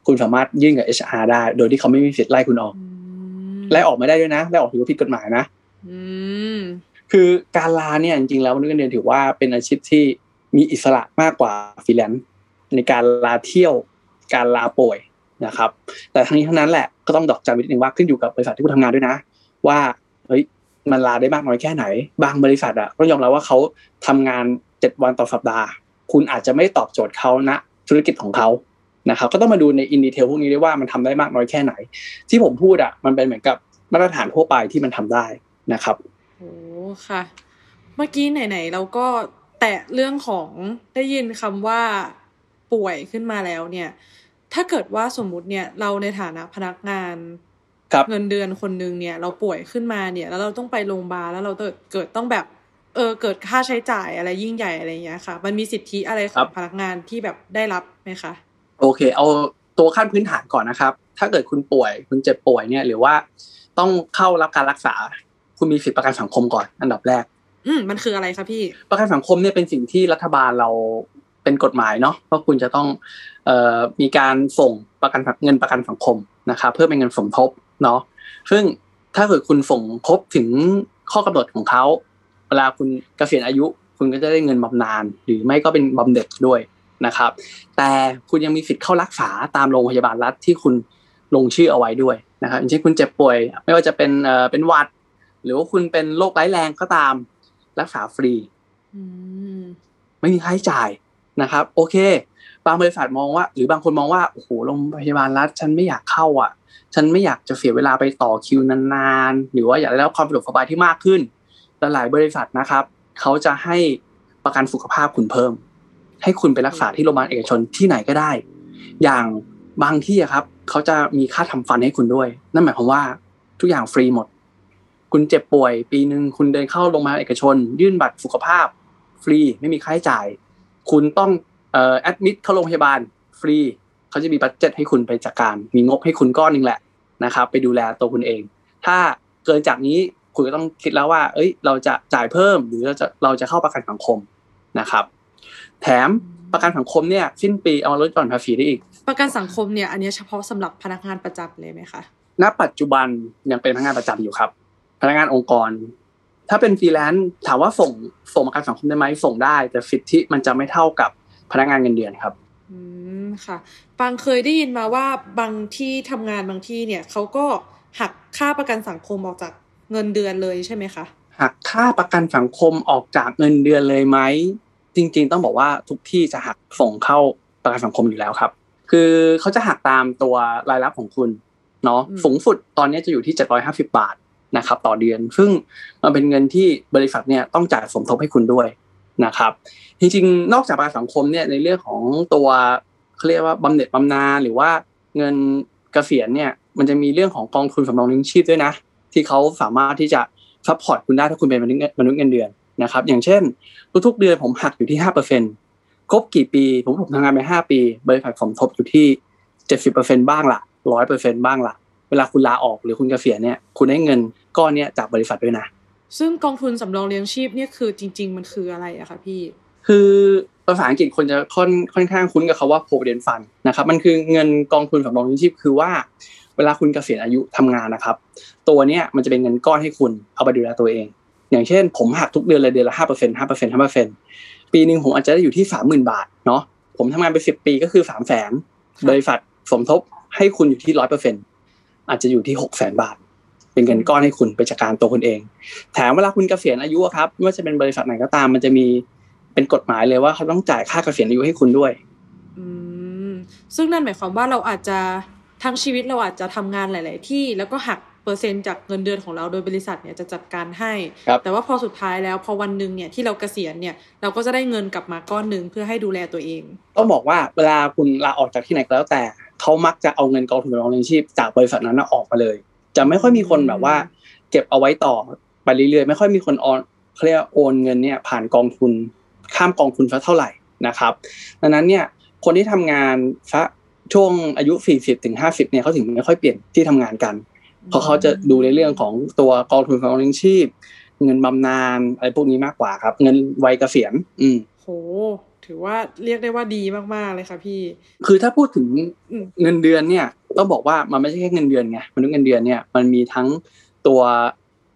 [SPEAKER 5] คุณสามารถยื่นกับ HR ได้ โดยที่เขาไม่มีสิทธิ์ไล่คุณออก
[SPEAKER 2] อืม
[SPEAKER 5] ไล่ออกไม่ได้ด้วยนะไล่ออกถือว่าผิดกฎหมายนะ
[SPEAKER 2] อืม
[SPEAKER 5] คือการลาเนี่ยจริงๆแล้วมนุษย์เงินเดือนถือว่าเป็นอาชีพที่มีอิสระมากกว่าฟรีแลนซ์ในการลาเที่ยวการลาป่วยนะครับ แต่ทั้งนี้ทั้งนั้นแหละก็ต้องดอกจันไว้นิดนึงว่าขึ้นอยู่กับบริษัทที่คุณทำงานด้วยนะ ว่าเฮ้ย มันลาได้มากน้อยแค่ไหน บางบริษัทอะต้องยอมรับว่าเขาทำงานเจ็ดวันต่อสัปดาห์ คุณอาจจะไม่ตอบโจทย์เขาณธุรกิจของเขานะครับก็ต้องมาดูในอินดีเทลพวกนี้ด้วยว่ามันทำได้มากน้อยแค่ไหน ที่ผมพูดอะมันเป็นเหมือนกับมาตรฐานทั่วไปที่มันทำได้นะครับ
[SPEAKER 2] โอ้ค่ะ เมื่อกี้ไหนๆเราก็แตะเรื่องของได้ยินคำว่าป่วยขึ้นมาแล้วเนี่ย ถ้าเกิดว่าสมมุติเนี่ยเราในฐานะพนักงาน เงินเดือนคนหนึ่งเนี่ย เราป่วยขึ้นมาเนี่ย แล้วเราต้องไปโรงพยาบาลแล้วเราเกิดต้องแบบเออเกิดค่าใช้จ่ายอะไรยิ่งใหญ่อะไรอย่างเงี้ยค่ะ มันมีสิทธิอะไรข
[SPEAKER 5] ครั
[SPEAKER 2] อง
[SPEAKER 5] บ
[SPEAKER 2] พนักงานที่แบบได้รับไหมคะ
[SPEAKER 5] โอเค เอาตัวขั้นพื้นฐานก่อนนะครับ ถ้าเกิดคุณป่วยคุณเจ็บป่วยเนี่ย หรือว่าต้องเข้ารับการรักษา คุณมีสิทธิประกันสังคมก่อน อันดับแรก
[SPEAKER 2] อืมมันคืออะไรคะพี่
[SPEAKER 5] ประกันสังคมเนี่ยเป็นสิ่งที่รัฐบาลเราเป็นกฎหมายเนาะว่าคุณจะต้องเอ่อมีการส่งประกันเงินประกันสังคมนะครับเพื่อเป็นเงินสมทบ เนาะซึ่งถ้าเกิดคุณส่งครบถึงข้อกำหนดของเขาเวลาคุณเกษียณอายุ คุณก็จะได้เงินบำนาญหรือไม่ก็เป็นบำเหน็จด้วยนะครับ แต่คุณยังมีสิทธิ์เข้ารักษาตามโรงพยาบาลรัฐที่คุณลงชื่อเอาไว้ด้วยนะครับอย่างเช่นคุณเจ็บป่วย ไม่ว่าจะเป็นเอ่อเป็นหวัด หรือว่าคุณเป็นโรคร้ายแรงก็ตามรักษาฟรี
[SPEAKER 2] อืม
[SPEAKER 5] ไม่มีค่าใช้จ่ายนะครับ โอเค บางบริษัทมองว่า หรือบางคนมองว่าโอ้โหโรงพยาบาลรัฐฉันไม่อยากเข้าอะ ฉันไม่อยากจะเสียเวลาไปต่อคิวนานๆหรือว่าอยากได้รับความสะดวกสบายที่มากขึ้นแต่หลายบริษัทนะครับเขาจะให้ประกันสุขภาพคุณเพิ่ม ให้คุณไปรักษาที่โรงพยาบาลเอกชนที่ไหนก็ได้ อย่างบางที่ครับเขาจะมีค่าทำฟันให้คุณด้วย นั่นหมายความว่าทุกอย่างฟรีหมด คุณเจ็บป่วย ปีหนึ่งคุณเดินเข้าโรงพยาบาลเอกชน ยื่นบัตรสุขภาพ ฟรีไม่มีค่าใช้จ่าย คุณต้อง admit เข้าโรงพยาบาลฟรีเขาจะมี budget ให้คุณไปจัดการ มีงบให้คุณก้อนหนึงแหละนะครับ ไปดูแลตัวคุณเอง ถ้าเกินจากนี้คุณก็ต้องคิดแล้วว่า เอ้ย เราจะจ่ายเพิ่มหรือเราจะเราจะเข้าประกันสังคมนะครับ แถมประกันสังคมเนี่ยสิ้นปีเอามาลดหย่อนภาษีได้อีก
[SPEAKER 2] ประกันสังคมเนี่ยอันเนี้ยเฉพาะสำหรับพนักงานประจำเลยไหมคะ
[SPEAKER 5] ณปัจจุบันยังเป็นพนักงานประจำอยู่ครับ พนักงานองค์กร ถ้าเป็นฟรีแลนซ์ถามว่าส่งส่งประกันสังคมได้ไหมส่งได้ แต่สิทธิมันจะไม่เท่ากับ พนักงานเงินเดือนครับ
[SPEAKER 2] อืมค่ะบางเคยได้ยินมาว่าบางที่ทำงานบางที่เนี่ยเขาก็หักค่าประกันสังคมออกจากเงินเดือนเลยใช่ไหมคะ
[SPEAKER 5] หักค่าประกันสังคมออกจากเงินเดือนเลยไหมจริง ๆ ต้องบอกว่าทุกที่จะหักส่งเข้าประกันสังคมอยู่แล้วครับ คือเขาจะหักตามตัวรายรับของคุณเนาะสูงสุดตอนนี้จะอยู่ที่ 750 บาทนะครับ ต่อเดือน ซึ่งมันเป็นเงินที่บริษัทเนี่ยต้องจ่ายสมทบให้คุณด้วย นะครับจริงๆนอกจากประกันสังคมเนี่ยในเรื่องของตัวเขาเรียกว่าบำเหน็จบำนาญหรือว่าเงินเกษียณเนี่ยมันจะมีเรื่องของกองทุนสำรองเลี้ยงชีพด้วยนะที่เขาสามารถที่จะ support คุณได้ถ้าคุณเป็นมนุษย์เงินมนุษย์เงินเดือนนะครับอย่างเช่น ทุกๆเดือนผมหักอยู่ที่ห้าเปอร์เซ็นครบกี่ปีผมผมทำงานไปห้าปีบริษัทสมทบอยู่ที่เจ็ดสิบเปอร์เซ็นบ้างละร้อยเปอร์เซ็นบ้างละเวลาคุณลาออกหรือคุณเกษียณเนี่ยคุณได้เงินก้อนเนี้ยจากบริษัทด้วยนะ
[SPEAKER 2] ซึ่งกองทุนสำรองเลี้ยงชีพเนี่ยคือจริง ๆ มันคืออะไรอะคะพี่
[SPEAKER 5] คือภาษาอังกฤษคนจะค่อนค่อนข้างคุ้นกับคาว่า provident fund นะครับมันคือเงินกองทุนสำรองเลี้ยงชีพคือว่า เวลาคุณเกษียณอายุทำงานนะครับ ตัวเนี้ยมันจะเป็นเงินก้อนให้คุณเอาไปดูแลตัวเอง อย่างเช่น ผมหักทุกเดือนเลยเดือนละห้าเปอร์เซ็นต์ห้าเปอร์เซ็นต์ห้าเปอร์เซ็นต์ปีหนึ่งผมอาจจะได้อยู่ที่สามหมื่นบาทเนาะผมทำงานไปสิบปีก็คือสามแสนบริษัทสมทบให้คุณอยู่ที่ร้อยเปอร์เซ็นต์อาจจะอยู่ที่หกแสนบาท เป็นเงินก้อนให้คุณไปจัดการตัวคุณเอง แถมเวลาคุณเกษียณอายุอะครับไม่ว่าจะเป็นบริษัทไหนก็ตาม มันจะมีเป็นกฎหมายเลยว่าเขาต้องจ่ายค่าเกษียณอายุให้คุณด้วย
[SPEAKER 2] อืมซึ่งนั่นหมายความว่าเราอาจจะทั้งชีวิตเราอาจจะทำงานหลาย ๆ ที่แล้วก็หักเปอร์เซ็นต์จากเงินเดือนของเราโดยบริษัทเนี่ยจะจัดการให้
[SPEAKER 5] ครับ
[SPEAKER 2] แต่ว่าพอสุดท้ายแล้วพอวันหนึ่งเนี่ยที่เราเกษียณเนี่ยเราก็จะได้เงินกลับมาก้อนหนึ่งเพื่อให้ดูแลตัวเอง
[SPEAKER 5] ต้องบอกว่าเวลาคุณลาออกจากที่ไหนก็แล้วแต่เขามักจะเอาเงินกองทุนสำรองเลี้ยงชีพจากบริษัทนั้นนะออกมาเลย จะไม่ค่อยมีคนแบบว่า เก็บเอาไว้ต่อไปเรื่อยๆไม่ค่อยมีคนออนเขาเรียกโอนเงินเนี่ยผ่านกองทุนข้ามกองทุนสักเท่าไหร่นะครับ ดังนั้นเนี่ยคนที่ทำงานสักช่วงอายุ 40ถึง50เนี่ยเขาถึงไม่ค่อยเปลี่ยนที่ทำงานกันเพราะเขาจะดูในเรื่องของตัวกองทุนสำรองเลี้ยงชีพ เงินบำนาญอะไรพวกนี้มากกว่าครับ เงินวัยเกษียณ อืม
[SPEAKER 2] โห ถือว่าเรียกได้ว่าดีมากๆเลยค่ะพี่
[SPEAKER 5] คือถ้าพูดถึง
[SPEAKER 2] อืม
[SPEAKER 5] เงินเดือนเนี่ยต้องบอกว่ามันไม่ใช่แค่เงินเดือนไงมนุษย์เงินเดือนเนี่ยมันมีทั้งตัว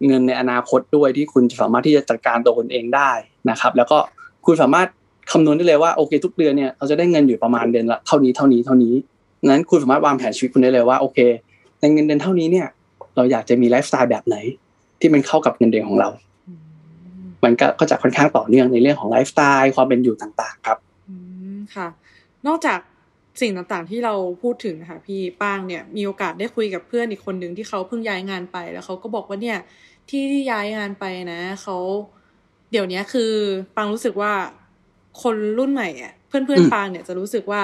[SPEAKER 5] เงินในอนาคตด้วยที่คุณสามารถที่จะจัดการตัวคุณเองได้นะครับ แล้วก็คุณสามารถคำนวณได้เลยว่าโอเคทุกเดือนเนี่ยเราจะได้เงินอยู่ประมาณเดือนละเท่านี้เท่านี้เท่านี้นั้นคุณสามารถวางแผนชีวิตคุณได้เลยว่าโอเคในเงินเดือนเท่านี้เนี่ย เราอยากจะมีไลฟ์สไตล์แบบไหน ที่มันเข้ากับเงินเดือนของเรา มันก็ก็จะค่อนข้างต่อเนื่องในเรื่องของไลฟ์สไตล์ความเป็นอยู่ต่างๆ ครับ
[SPEAKER 2] อืมค่ะ นอกจากสิ่งต่างๆที่เราพูดถึงนะคะพี่ป้างเนี่ยมีโอกาสได้คุยกับเพื่อนอีกคนหนึ่งที่เขาเพิ่งย้ายงานไป แล้วเขาก็บอกว่าเนี่ยที่ที่ย้ายงานไปนะเขาเดี๋ยวเนี้ยคือปางรู้สึกว่าคนรุ่นใหม่อะเพื่อนเพื่อน
[SPEAKER 5] อืม
[SPEAKER 2] ปางเนี่ยจะรู้สึกว่า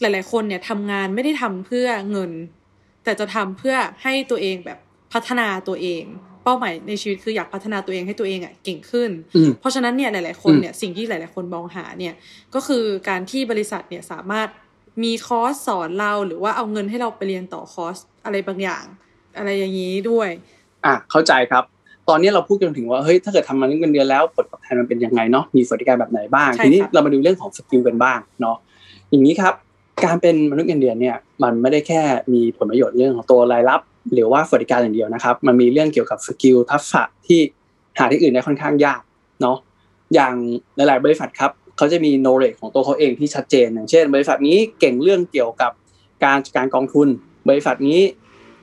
[SPEAKER 2] หลาย ๆ คนเนี่ยทำงานไม่ได้ทำเพื่อเงิน แต่จะทำเพื่อให้ตัวเองแบบพัฒนาตัวเอง เป้าหมายในชีวิตคืออยากพัฒนาตัวเองให้ตัวเองอะเก่งขึ้น
[SPEAKER 5] อืม
[SPEAKER 2] เพราะฉะนั้นเนี่ยหลาย ๆ คนเนี่ยสิ่งที่หลาย ๆ คนมองหาเนี่ยก็คือการที่บริษัทเนี่ยสามารถมีคอร์สสอนเราหรือว่าเอาเงินให้เราไปเรียนต่อคอร์สอะไรบางอย่าง อะไรอย่างนี้ด้วย
[SPEAKER 5] อะเข้าใจครับ ตอนนี้เราพูดกันถึงว่าเฮ้ยถ้าเกิดทำมาเรื่องเงินเดือนแล้วผลตอบแทนมันเป็นยังไงเนาะมีสวัสดิการแบบไหนบ้าง
[SPEAKER 2] ใช่
[SPEAKER 5] ทีนี้
[SPEAKER 2] ครับ
[SPEAKER 5] เรามาดูเรื่องของ skill กันบ้างเนาะอย่างนี้ครับการเป็นมนุษย์เงินเดือนเนี่ยมันไม่ได้แค่มีผลประโยชน์เรื่องของตัวรายรับ หรือว่าสวัสดิการอย่างเดียวนะครับ มันมีเรื่องเกี่ยวกับ skill ทักษะที่หาที่อื่นได้ค่อนข้างยากเนาะอย่างหลาย ๆ บริษัทครับเขาจะมี knowledge ของตัวเขาเองที่ชัดเจน อย่างเช่น บริษัทนี้เก่งเรื่องเกี่ยวกับการจัดการกองทุน บริษัทนี้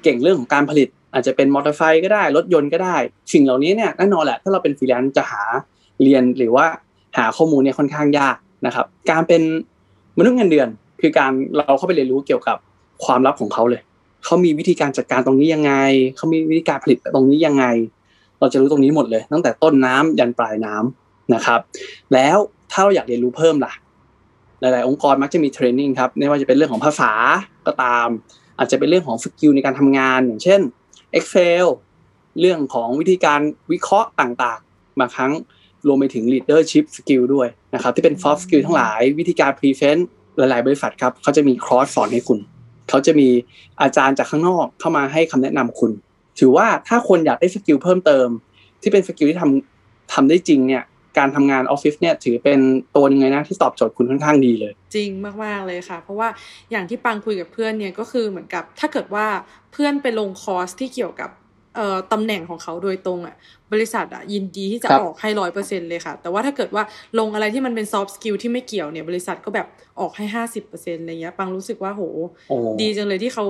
[SPEAKER 5] เก่งเรื่องของการผลิต อาจจะเป็นมอเตอร์ไซค์ก็ได้รถยนต์ก็ได้ สิ่งเหล่านี้เนี่ยแน่นอนแหละถ้าเราเป็นฟรีแลนซ์จะหาเรียนหรือว่าหาข้อมูลเนี่ยค่อนข้างยากนะครับ การเป็นมนุษย์เงินเดือน คือการเราเข้าไปเรียนรู้เกี่ยวกับความลับของเขาเลย เขามีวิธีการจัดการตรงนี้ยังไงเขามีวิธีการผลิตตรงนี้ยังไง เราจะรู้ตรงนี้หมดเลย ตั้งแต่ต้นน้ำยันปลายน้ำนะครับ แล้วถ้าเราอยากเรียนรู้เพิ่มล่ะ หลาย ๆ องค์กรมักจะมี training ครับไม่ว่าจะเป็นเรื่องของภาษาก็ตาม อาจจะเป็นเรื่องของ skill ในการทำงาน อย่างเช่น Excel เรื่องของวิธีการวิเคราะห์ต่างๆบางครั้งรวมไปถึง leadership skill ด้วยนะครับ ที่เป็น soft skill ทั้งหลายวิธีการ present หลาย ๆ บริษัทครับเขาจะมีคอร์สสอนให้คุณ เขาจะมีอาจารย์จากข้างนอกเข้ามาให้คำแนะนำคุณ ถือว่าถ้าคนอยากได้ skill เพิ่มเติม ที่เป็น skill ที่ทำทำได้จริงเนี่ยการทำงานออฟฟิศเนี่ยถือเป็นตัวนึงเลยนะที่ตอบโจทย์คุณค่อนข้างดีเลย
[SPEAKER 2] จริงมาก ๆ เลยค่ะ เพราะว่าอย่างที่ปังคุยกับเพื่อนเนี่ยก็คือเหมือนกับถ้าเกิดว่าเพื่อนไปลงคอร์สที่เกี่ยวกับ ตำแหน่งของเขาโดยตรงอะ บริษัทอะยินดีที่จะ
[SPEAKER 5] ครับ
[SPEAKER 2] ออกให้ร้อยเปอร์เซ็นเลยค่ะ แต่ว่าถ้าเกิดว่าลงอะไรที่มันเป็น soft skill ที่ไม่เกี่ยวเนี่ย บริษัทก็แบบออกให้ห้าสิบเปอร์เซ็นอะไรเงี้ยปังรู้สึกว่าโห
[SPEAKER 5] โอ้
[SPEAKER 2] ดีจังเลยที่เขา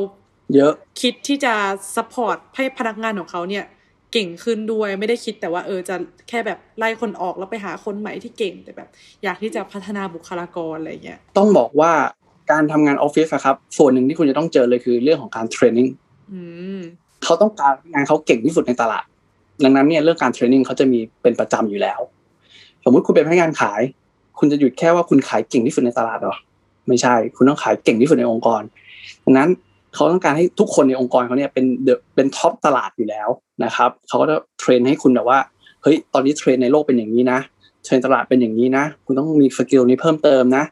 [SPEAKER 5] เยอะ
[SPEAKER 2] คิดที่จะsupport ให้พนักงานของเขาเนี่ยเก่งขึ้นด้วยไม่ได้คิดแต่ว่าเออจะแค่แบบไล่คนออกแล้วไปหาคนใหม่ที่เก่งแต่แบบ อยากที่จะพัฒนาบุคลากรอะไรเงี้ย
[SPEAKER 5] ต้องบอกว่าการทำงานออฟฟิศอะครับ ส่วนหนึ่งที่คุณจะต้องเจอเลยคือเรื่องของการ training
[SPEAKER 2] อืม
[SPEAKER 5] เขาต้องการงานเขาเก่งที่สุดในตลาด ดังนั้นเนี่ยเรื่องการ training เขาจะมีเป็นประจำอยู่แล้ว สมมุติคุณเป็นพนักงานขาย คุณจะหยุดแค่ว่าคุณขายเก่งที่สุดในตลาดหรอ ไม่ใช่ คุณต้องขายเก่งที่สุดในองค์กรดังนั้นเขาต้องการให้ทุกคนในองค์กรเขาเนี่ยเป็นเป็น top ตลาดอยู่แล้วนะครับเขาก็จะ train ให้คุณแบบว่าเฮ้ยตอนนี้เทรนในโลกเป็นอย่างนี้นะเทรนตลาดเป็นอย่างนี้นะ คุณต้องมี skill นี้เพิ่มเติมนะ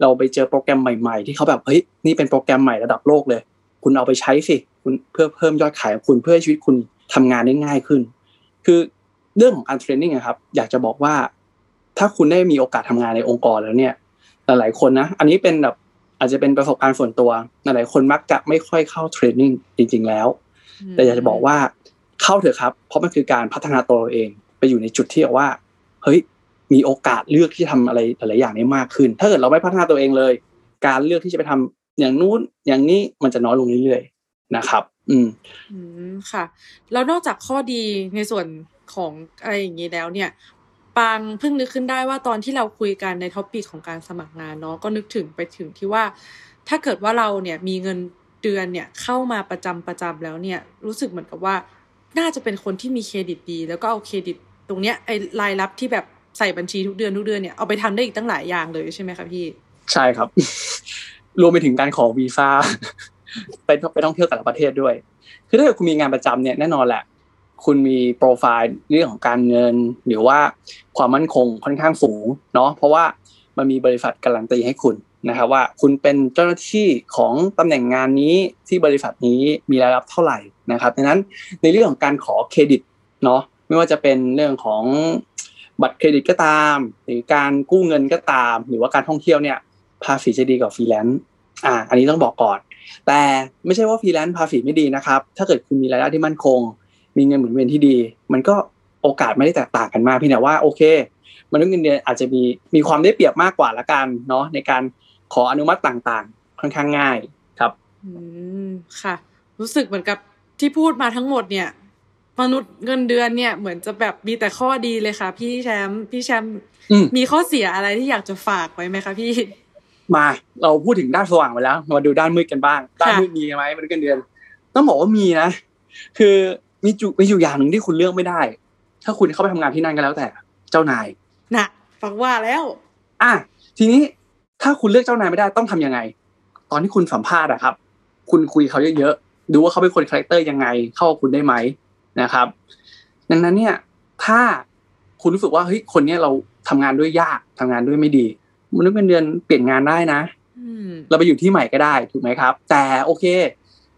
[SPEAKER 5] เราไปเจอโปรแกรมใหม่ ๆ ที่เขาแบบเฮ้ยนี่เป็นโปรแกรมใหม่ระดับโลกเลย คุณเอาไปใช้สิคุณเพื่อเพิ่มยอดขายของคุณเพื่อให้ชีวิตคุณทำงานได้ง่ายขึ้น คือเรื่องของการ training ครับ อยากจะบอกว่า ถ้าคุณได้มีโอกาสทำงานในองค์กรแล้วเนี่ย หลายๆคนนะ อันนี้เป็นแบบอาจจะเป็นประสบการณ์ส่วนตัว หลายๆคนมักจะไม่ค่อยเข้าเทรนนิ่งจริง ๆ แล้ว แต่อยากจะบอกว่าเข้าเถอะครับ เพราะมันคือการพัฒนาตัวเราเอง ไปอยู่ในจุดที่แบบว่า เฮ้ย มีโอกาสเลือกที่จะทำอะไรหลายๆอย่างได้มากขึ้น ถ้าเกิดเราไม่พัฒนาตัวเองเลย การเลือกที่จะไปทำ อย่างนู้นอย่างนี้มันจะน้อยลงเรื่อยๆนะครับ อืม
[SPEAKER 2] อืมค่ะ แล้วนอกจากข้อดีในส่วนของอะไรอย่างนี้แล้วเนี่ยปังเพิ่งนึกขึ้นได้ว่าตอนที่เราคุยกันใน topic ของการสมัครงานเนาะก็นึกถึงไปถึงที่ว่า ถ้าเกิดว่าเราเนี่ยมีเงินเดือนเนี่ยเข้ามาประจำประจำแล้วเนี่ย รู้สึกเหมือนกับว่า น่าจะเป็นคนที่มีเครดิตดี แล้วก็เอาเครดิต ตรงเนี้ยไอ้รายรับที่แบบใส่บัญชีทุกเดือนทุกเดือนเนี่ยเอาไปทำได้อีกตั้งหลายอย่างเลยใช่ไหมคะพี่
[SPEAKER 5] ใช่ครับ รวมไปถึงการขอวีซ่าไปไปท่องเที่ยวแต่ละประเทศด้วย คือถ้าเกิดคุณมีงานประจำเนี่ยแน่นอนแหละ คุณมีโปรไฟล์เรื่องของการเงิน หรือว่าความมั่นคงค่อนข้างสูงเนาะเพราะว่ามันมีบริษัทการันตีให้คุณนะครับว่าคุณเป็นเจ้าหน้าที่ของตำแหน่งงานนี้ที่บริษัทนี้มีรายรับเท่าไหร่นะครับดังนั้นในเรื่องของการขอเครดิตเนาะไม่ว่าจะเป็นเรื่องของบัตรเครดิตก็ตาม หรือการกู้เงินก็ตาม หรือว่าการท่องเที่ยวเนี่ย ภาษีจะดีกว่าฟรีแลนซ์อ่า อันนี้ต้องบอกก่อน แต่ไม่ใช่ว่าฟรีแลนซ์ภาษีไม่ดีนะครับ ถ้าเกิดคุณมีรายได้ที่มั่นคง มีเงินหมุนเวียนที่ดี มันก็โอกาสไม่ได้แตกต่างกันมากพี่แต่ว่าโอเคมนุษย์เงินเดือนอาจจะมีมีความได้เปรียบมากกว่าละกันเนาะในการขออนุมัติต่างๆ ค่อนข้างง่ายครับ
[SPEAKER 2] อืมค่ะ รู้สึกเหมือนกับที่พูดมาทั้งหมดเนี่ย มนุษย์เงินเดือนเนี่ยเหมือนจะแบบมีแต่ข้อดีเลยค่ะ พี่แชมป์พี่แชมป์
[SPEAKER 5] อืม
[SPEAKER 2] มีข้อเสียอะไรที่อยากจะฝากไว้ไหมคะพี่
[SPEAKER 5] มาเราพูดถึงด้านสว่างไปแล้ว มาดูด้านมืดกันบ้างด้านมืดมีไหมมนุษย์เงินเดือน ต้องบอกว่ามีนะ คือมีจุมีอยู่อย่างหนึ่งที่คุณเลือกไม่ได้ ถ้าคุณเข้าไปทำงานที่นั่นก็แล้วแต่ เจ้านาย
[SPEAKER 2] น่ะฟังว่าแล้ว
[SPEAKER 5] อะทีนี้ถ้าคุณเลือกเจ้านายไม่ได้ต้องทำยังไง ตอนที่คุณสัมภาษณ์อะครับ คุณคุยเขาเยอะๆดูว่าเขาเป็นคน character ยังไง เข้ากับคุณได้ไหมนะครับ ดังนั้นเนี่ย ถ้าคุณรู้สึกว่าเฮ้ยคนเนี้ยเราทำงานด้วยยากทำงานด้วยไม่ดี มนุษย์เงินเดือนเปลี่ยนงานได้นะ
[SPEAKER 2] อืม
[SPEAKER 5] เราไปอยู่ที่ใหม่ก็ได้ถูกไหมครับ แต่โอเค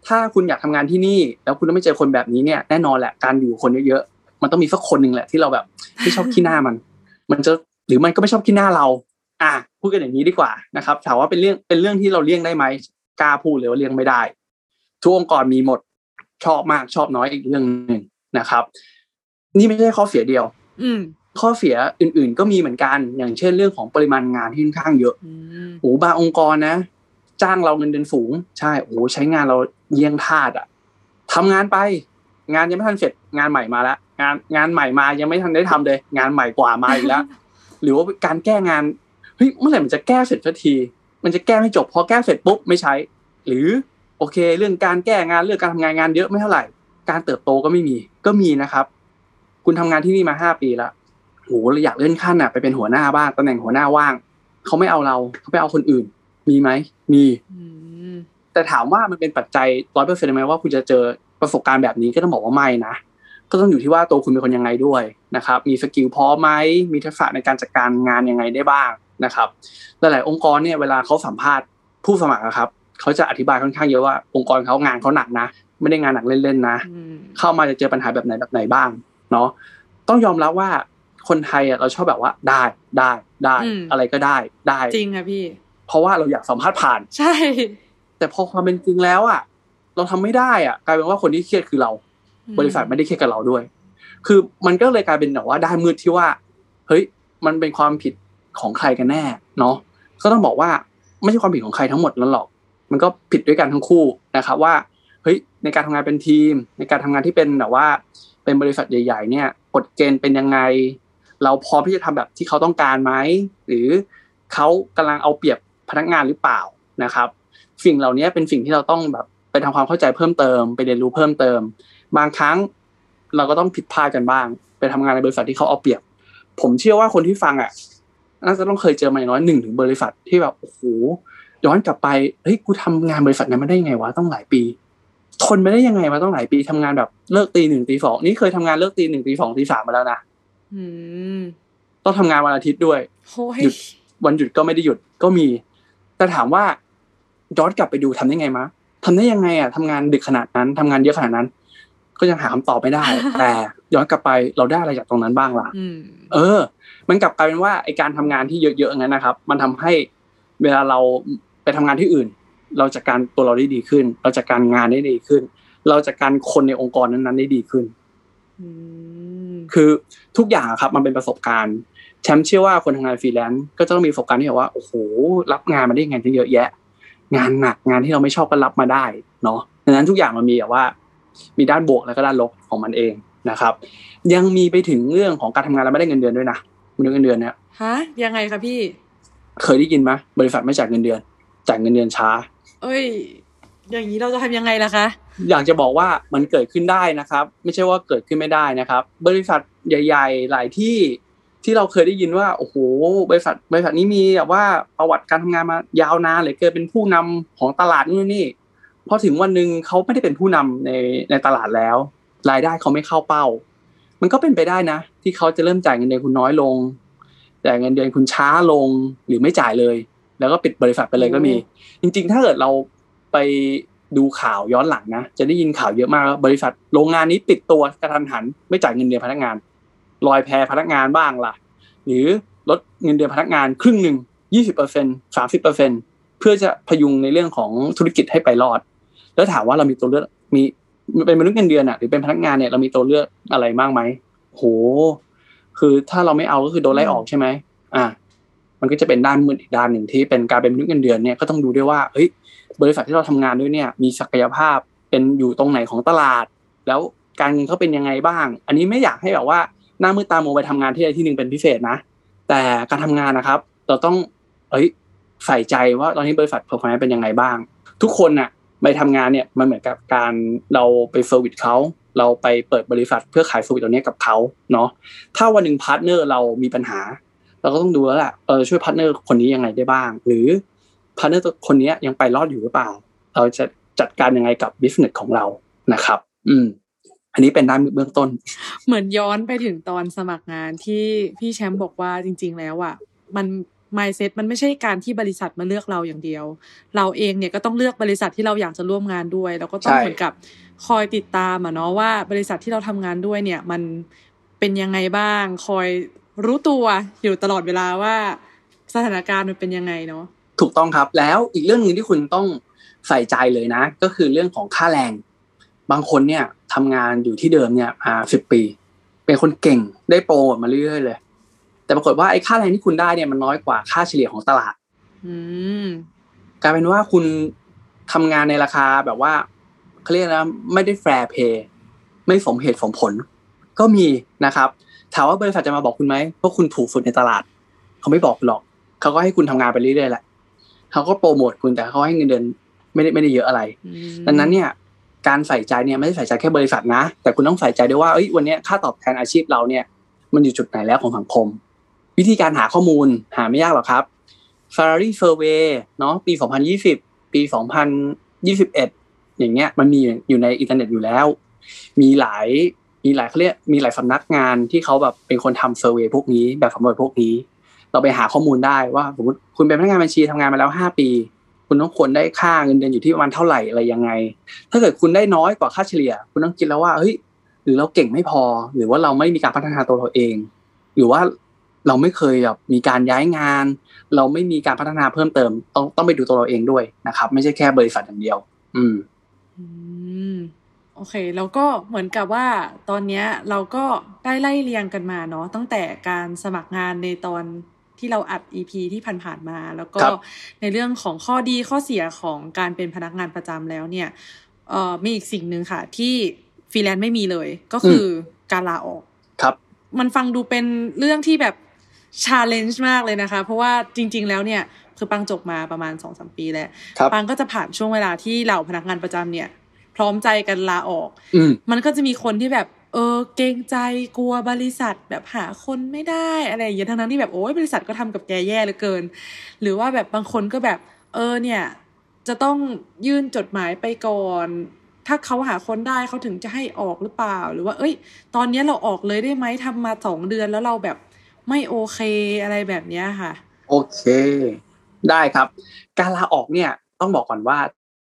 [SPEAKER 5] ถ้าคุณอยากทำงานที่นี่ แล้วคุณไม่เจอคนแบบนี้เนี่ยแน่นอนแหละการอยู่คนเยอะๆมันต้องมีสักคนหนึ่งแหละที่เราแบบไม่ชอบขี้หน้ามัน มันจะหรือมันก็ไม่ชอบขี้หน้าเรา อะพูดกันอย่างนี้ดีกว่านะครับถามว่าเป็นเรื่องเป็นเรื่องที่เราเลี่ยงได้ไหมกล้าพูดเลยว่าเลี่ยงไม่ได้ ทุกองค์กรมีหมดชอบมากชอบน้อยอีกเรื่องหนึ่งนะครับ นี่ไม่ใช่ข้อเสียเดียว
[SPEAKER 2] อืม
[SPEAKER 5] ข้อเสียอื่นๆ ก็มีเหมือนกัน อย่างเช่นเรื่องของปริมาณงานที่ค่อนข้างเยอะ
[SPEAKER 2] อืม
[SPEAKER 5] โอ้บางองค์กรนะ จ้างเราเงินเดือนสูง ใช่โอ้ใช้งานเราเยี่ยงทาสอะทำงานไป งานยังไม่ทันเสร็จงานใหม่มาแล้วงานงานใหม่มายังไม่ทันได้ทำเลย งานใหม่กว่ามาอีกแล้วหรือว่าการแก้งานเฮ้ยเมื่อไหร่มันจะแก้เสร็จสักที มันจะแก้ไม่จบพอแก้เสร็จปุ๊บไม่ใช้ หรือโอเค เรื่องการแก้งานเรื่องการทำงานงานเยอะไม่เท่าไหร่ การเติบโตก็ไม่มีก็มีนะครับ คุณทำงานที่นี่มาห้าปีแล้ว โหเราอยากเลื่อนขั้นอะไปเป็นหัวหน้าบ้างตำแหน่งหัวหน้าว่างเขาไม่เอาเราเขาไปเอาคนอื่น มีไหมมี
[SPEAKER 2] อืม
[SPEAKER 5] แต่ถามว่ามันเป็นปัจจัยร้อยเปอร์เซ็นต์ไหมว่าคุณจะเจอประสบการณ์แบบนี้ก็ต้องบอกว่าไม่นะก็ต้องอยู่ที่ว่าตัวคุณเป็นคนยังไงด้วยนะครับ มี skill พอไหมมีทักษะในการจัดการงานยังไงได้บ้างนะครับหลายๆองค์กรเนี่ยเวลาเขาสัมภาษณ์ผู้สมัครอะครับเขาจะอธิบายค่อนข้างเยอะว่าองค์กรเขางานเขาหนักนะไม่ได้งานหนักเล่นๆนะ
[SPEAKER 2] อืม
[SPEAKER 5] เข้ามาจะเจอปัญหาแบบไหนแบบไหนบ้างเนาะต้องยอมรับว่า คนไทยอะเราชอบแบบว่าได้ได้ได้ อะไรก็ได้ได้
[SPEAKER 2] จริงค่ะพี่
[SPEAKER 5] เพราะว่าเราอยากสัมภาษณ์ผ่าน
[SPEAKER 2] ใช่
[SPEAKER 5] แต่พอความเป็นจริงแล้วอะ เราทำไม่ได้อะ กลายเป็นว่าคนที่เครียดคือเรา บริษัทไม่ได้เครียดกับเราด้วย คือมันก็เลยกลายเป็นแบบว่าได้มืดที่ว่า เฮ้ย มันเป็นความผิดของใครกันแน่เนาะก็ต้องบอกว่าไม่ใช่ความผิดของใครทั้งหมดนั่นหรอก มันก็ผิดด้วยกันทั้งคู่นะครับว่าเฮ้ยในการทำงานเป็นทีม ในการทำงานที่เป็นแบบว่า เป็นบริษัทใหญ่ ๆ เนี่ยกฎเกณฑ์เป็นยังไง เราพร้อมที่จะทำแบบที่เขาต้องการไหมหรือเขากำลังเอาเปรียบพนักงานหรือเปล่านะครับ สิ่งเหล่านี้เป็นสิ่งที่เราต้องแบบไปทำความเข้าใจเพิ่มเติม ไปเรียนรู้เพิ่มเติม บางครั้งเราก็ต้องผิดพลาดกันบ้าง ไปทำงานในบริษัทที่เขาเอาเปรียบ ผมเชื่อว่าคนที่ฟังอะน่าจะต้องเคยเจอมาอย่างน้อยหนึ่งถึงบริษัทที่แบบโอ้โหย้อนกลับไปเฮ้ยกูทำงานบริษัทนั้นมาได้ยังไงวะต้องหลายปี ทนไมาได้ยังไงมาต้องหลายปีทำงานแบบเลิกตีหนึ่งตีสองนี่เคยทำงานเลิกตีหนึ่งตีสองตีสามมาแล้วนะ ต้องทำงานวันอาทิตย์ด้วย
[SPEAKER 2] โอ้ย
[SPEAKER 5] หยุดวันหยุดก็ไม่ได้หยุดก็มี แต่ถามว่าย้อนกลับไปดูทำได้ไงมะทำได้ยังไงอะทำงานดึกขนาดนั้นทำงานเยอะขนาดนั้น ก็ยังหาคำตอบไม่ได้ แต่ย้อนกลับไปเราได้อะไรจากตรงนั้นบ้างล่ะ
[SPEAKER 2] อืม
[SPEAKER 5] เออ มันกลับกลายเป็นว่าไอการทำงานที่เยอะๆอย่างนั้นนะครับ มันทำให้เวลาเราไปทำงานที่อื่น เราจัดการตัวเราได้ดีขึ้น เราจัดการงานได้ดีขึ้น เราจัดการคนในองค์กรนั้นๆได้ดีขึ้น
[SPEAKER 2] อืม
[SPEAKER 5] คือทุกอย่างอะครับมันเป็นประสบการณ์แชมป์เชื่อว่าคนทำงานฟรีแลนซ์ก็จะต้องมีประสบการณ์ที่แบบว่าโอ้โหรับงานมาได้ยังไงที่เยอะแยะ งานหนักงานที่เราไม่ชอบก็รับมาได้เนาะดังนั้นทุกอย่างมันมีแบบว่า มีด้านบวกแล้วก็ด้านลบของมันเองนะครับ ยังมีไปถึงเรื่องของการทำงานแล้วไม่ได้เงินเดือนด้วยนะเงินเดือนเนี่ย
[SPEAKER 2] ฮะยังไงคะพี่
[SPEAKER 5] เคยได้ยินไหมบริษัทไม่จ่ายเงินเดือนจ่ายเงินเดือนช้า
[SPEAKER 2] เอ้ย อย่างนี้เราจะทำยังไงล่ะคะ
[SPEAKER 5] อยากจะบอกว่ามันเกิดขึ้นได้นะครับ ไม่ใช่ว่าเกิดขึ้นไม่ได้นะครับ บริษัทใหญ่ ๆ หลายที่ที่เราเคยได้ยินว่าโอ้โหบริษัทบริษัทนี้มีแบบว่าประวัติการทำงานมายาวนานเหลยเกินเป็นผู้นำของตลาดนู่นนี่พอถึงวันหนึ่งเขาไม่ได้เป็นผู้นำในในตลาดแล้ว รายได้เขาไม่เข้าเป้า มันก็เป็นไปได้นะ ที่เขาจะเริ่มจ่ายเงินเดือนคุณน้อยลงจ่ายเงินเดือนคุณช้าลงหรือไม่จ่ายเลย แล้วก็ปิดบริษัทไปเลยก็มี จริง ๆ ถ้าเกิดเรา ไปดูข่าวย้อนหลังนะ จะได้ยินข่าวเยอะมาก บริษัทโรงงานนี้ปิดตัวกระทันหัน ไม่จ่ายเงินเดือนพนักงาน ลอยแพพนักงานบ้างล่ะ หรือลดเงินเดือนพนักงานครึ่งหนึ่งยี่สิบเปอร์เซ็นสามสิบเปอร์เซ็นเพื่อจะพยุงในเรื่องของธุรกิจให้ไปรอด แล้วถามว่าเรามีตัวเลือกมีเป็นมนุษย์เงินเดือนอะหรือเป็นพนักงานเนี่ยเรามีตัวเลือกอะไรมากไหมโห คือถ้าเราไม่เอาก็คือโดนไล่ออกใช่ไหมอ่า มันก็จะเป็นด้านมืดอีกด้านหนึ่งที่เป็นการเป็นมนุษย์เงินเดือนเนี่ยก็ต้องดูด้วยว่าเฮ้ยบริษัทที่เราทำงานด้วยเนี่ยมีศักยภาพเป็นอยู่ตรงไหนของตลาด แล้วการเงินเขาเป็นยังไงบ้าง อันนี้ไม่อยากให้แบบว่าหน้ามืดตามัวไปทำงานที่ใดที่หนึ่งเป็นพิเศษนะ แต่การทำงานนะครับ เราต้องเอ้ยใส่ใจว่าตอนนี้บริษัท performance เป็นยังไงบ้าง ทุกคนน่ะไปทำงานเนี่ยมันเหมือนกับการเราไป service เขาเราไปเปิดบริษัทเพื่อขาย service ตัวนี้กับเขาเนาะถ้าวันหนึ่ง partner เรามีปัญหา เราก็ต้องดูแล้วแหละเออช่วย partner คนนี้ยังไงได้บ้าง หรือ partner คนนี้ยังไปรอดอยู่หรือเปล่า เราจะจัดการยังไงกับ business ของเรานะครับ อืม อันนี้เป็นด้านเบื้องต้น
[SPEAKER 2] เหมือนย้อนไปถึงตอนสมัครงานที่พี่แชมป์บอกว่าจริง ๆ แล้วอะมัน mindset มันไม่ใช่การที่บริษัทมาเลือกเราอย่างเดียว เราเองเนี่ยก็ต้องเลือกบริษัทที่เราอยากจะร่วมงานด้วย แล้วก็ต้องเหมือนกับคอยติดตามอะเนาะว่าบริษัทที่เราทำงานด้วยเนี่ย มันเป็นยังไงบ้าง คอย รู้ตัวอยู่ตลอดเวลาว่าสถานการณ์มันเป็นยังไงเนาะ
[SPEAKER 5] ถูกต้องครับแล้วอีกเรื่องหนึ่งที่คุณต้องใส่ใจเลยนะ ก็คือเรื่องของค่าแรง บางคนเนี่ยทำงานอยู่ที่เดิมเนี่ยอ่าสิบปี เป็นคนเก่งได้โปรโมทมาเรื่อยๆเลย แต่ปรากฏว่าไอ้ค่าแรงที่คุณได้เนี่ยมันน้อยกว่าค่าเฉลี่ยของตลาด
[SPEAKER 2] อืม
[SPEAKER 5] กลายเป็นว่าคุณทำงานในราคาแบบว่าเขาเรียกนะไม่ได้แฟร์เพย์ไม่สมเหตุสมผล ก็มีนะครับ ถามว่าบริษัทจะมาบอกคุณไหมว่าคุณถูกสุดในตลาด เขาไม่บอกคุณหรอก เขาก็ให้คุณทำงานไปเรื่อยๆแหละเขาก็โปรโมทคุณแต่เขาให้เงินเดือนไม่ได้ไม่ได้เยอะอะไร
[SPEAKER 2] อืม
[SPEAKER 5] ดังนั้นเนี่ย การใส่ใจเนี่ยไม่ได้ใส่ใจแค่บริษัทนะ แต่คุณต้องใส่ใจด้วยว่าเอ้ยวันเนี้ยค่าตอบแทนอาชีพเราเนี่ย มันอยู่จุดไหนแล้วของสังคม วิธีการหาข้อมูลหาไม่ยากหรอกครับ Salary Survey เนาะปี 2020 ปี 2021 อย่างเงี้ยมันมีอยู่ในอินเทอร์เน็ตอยู่แล้ว มีหลาย มีหลายเขาเรียกมีหลายสำนักงานที่เขาแบบเป็นคนทำ survey พวกนี้ แบบสำรวจพวกนี้ เราไปหาข้อมูลได้ว่าสมมติคุณเป็นพนักงานบัญชีทำงานมาแล้ว5ปี คุณต้องควรได้ค่าเงินเดือนอยู่ที่ประมาณเท่าไหร่อะไรยังไง ถ้าเกิดคุณได้น้อยกว่าค่าเฉลี่ย คุณต้องคิดแล้วว่าเฮ้ยหรือเราเก่งไม่พอ หรือว่าเราไม่มีการพัฒนาตัวเราเอง หรือว่าเราไม่เคยแบบมีการย้ายงาน เราไม่มีการพัฒนาเพิ่มเติม ต้องต้องไปดูตัวเราเองด้วยนะครับ ไม่ใช่แค่บริษัทอย่างเดียว อืม
[SPEAKER 2] อืม โอเค แล้วก็เหมือนกับว่าตอนเนี้ยเราก็ได้ไล่เรียงกันมาเนาะตั้งแต่การสมัครงานในตอนที่เราอัด EP ที่ผ่านๆมา แล้วก็
[SPEAKER 5] ครับ
[SPEAKER 2] ในเรื่องของข้อดีข้อเสียของการเป็นพนักงานประจำแล้วเนี่ยเอ่อมีอีกสิ่งหนึ่งค่ะ ที่ฟรีแลนซ์ไม่มีเลย ก็คือการลาออก
[SPEAKER 5] ครับ
[SPEAKER 2] มันฟังดูเป็นเรื่องที่แบบ challenge มากเลยนะคะ เพราะว่าจริง ๆ แล้วเนี่ยคือปังจบมาประมาณสองสามปีแล้ว
[SPEAKER 5] ครับ
[SPEAKER 2] ปังก็จะผ่านช่วงเวลาที่เหล่าพนักงานประจำเนี่ย พร้อมใจกันลาออก
[SPEAKER 5] อืม
[SPEAKER 2] มันก็จะมีคนที่แบบ เออ เกรงใจกลัวบริษัทแบบหาคนไม่ได้อะไรอย่างเงี้ยทั้งนั้นที่แบบโอ้ยบริษัทก็ทำกับแกแย่เหลือเกิน หรือว่าแบบบางคนก็แบบ เออเนี่ย จะต้องยื่นจดหมายไปก่อนถ้าเขาหาคนได้เขาถึงจะให้ออกหรือเปล่า หรือว่า เอ้ย ตอนเนี้ยเราออกเลยได้ไหมทำมาสองเดือนแล้วเราแบบไม่โอเคอะไรแบบเนี้ยค่ะ
[SPEAKER 5] โอเค ได้ครับ การลาออกเนี่ยต้องบอกก่อนว่า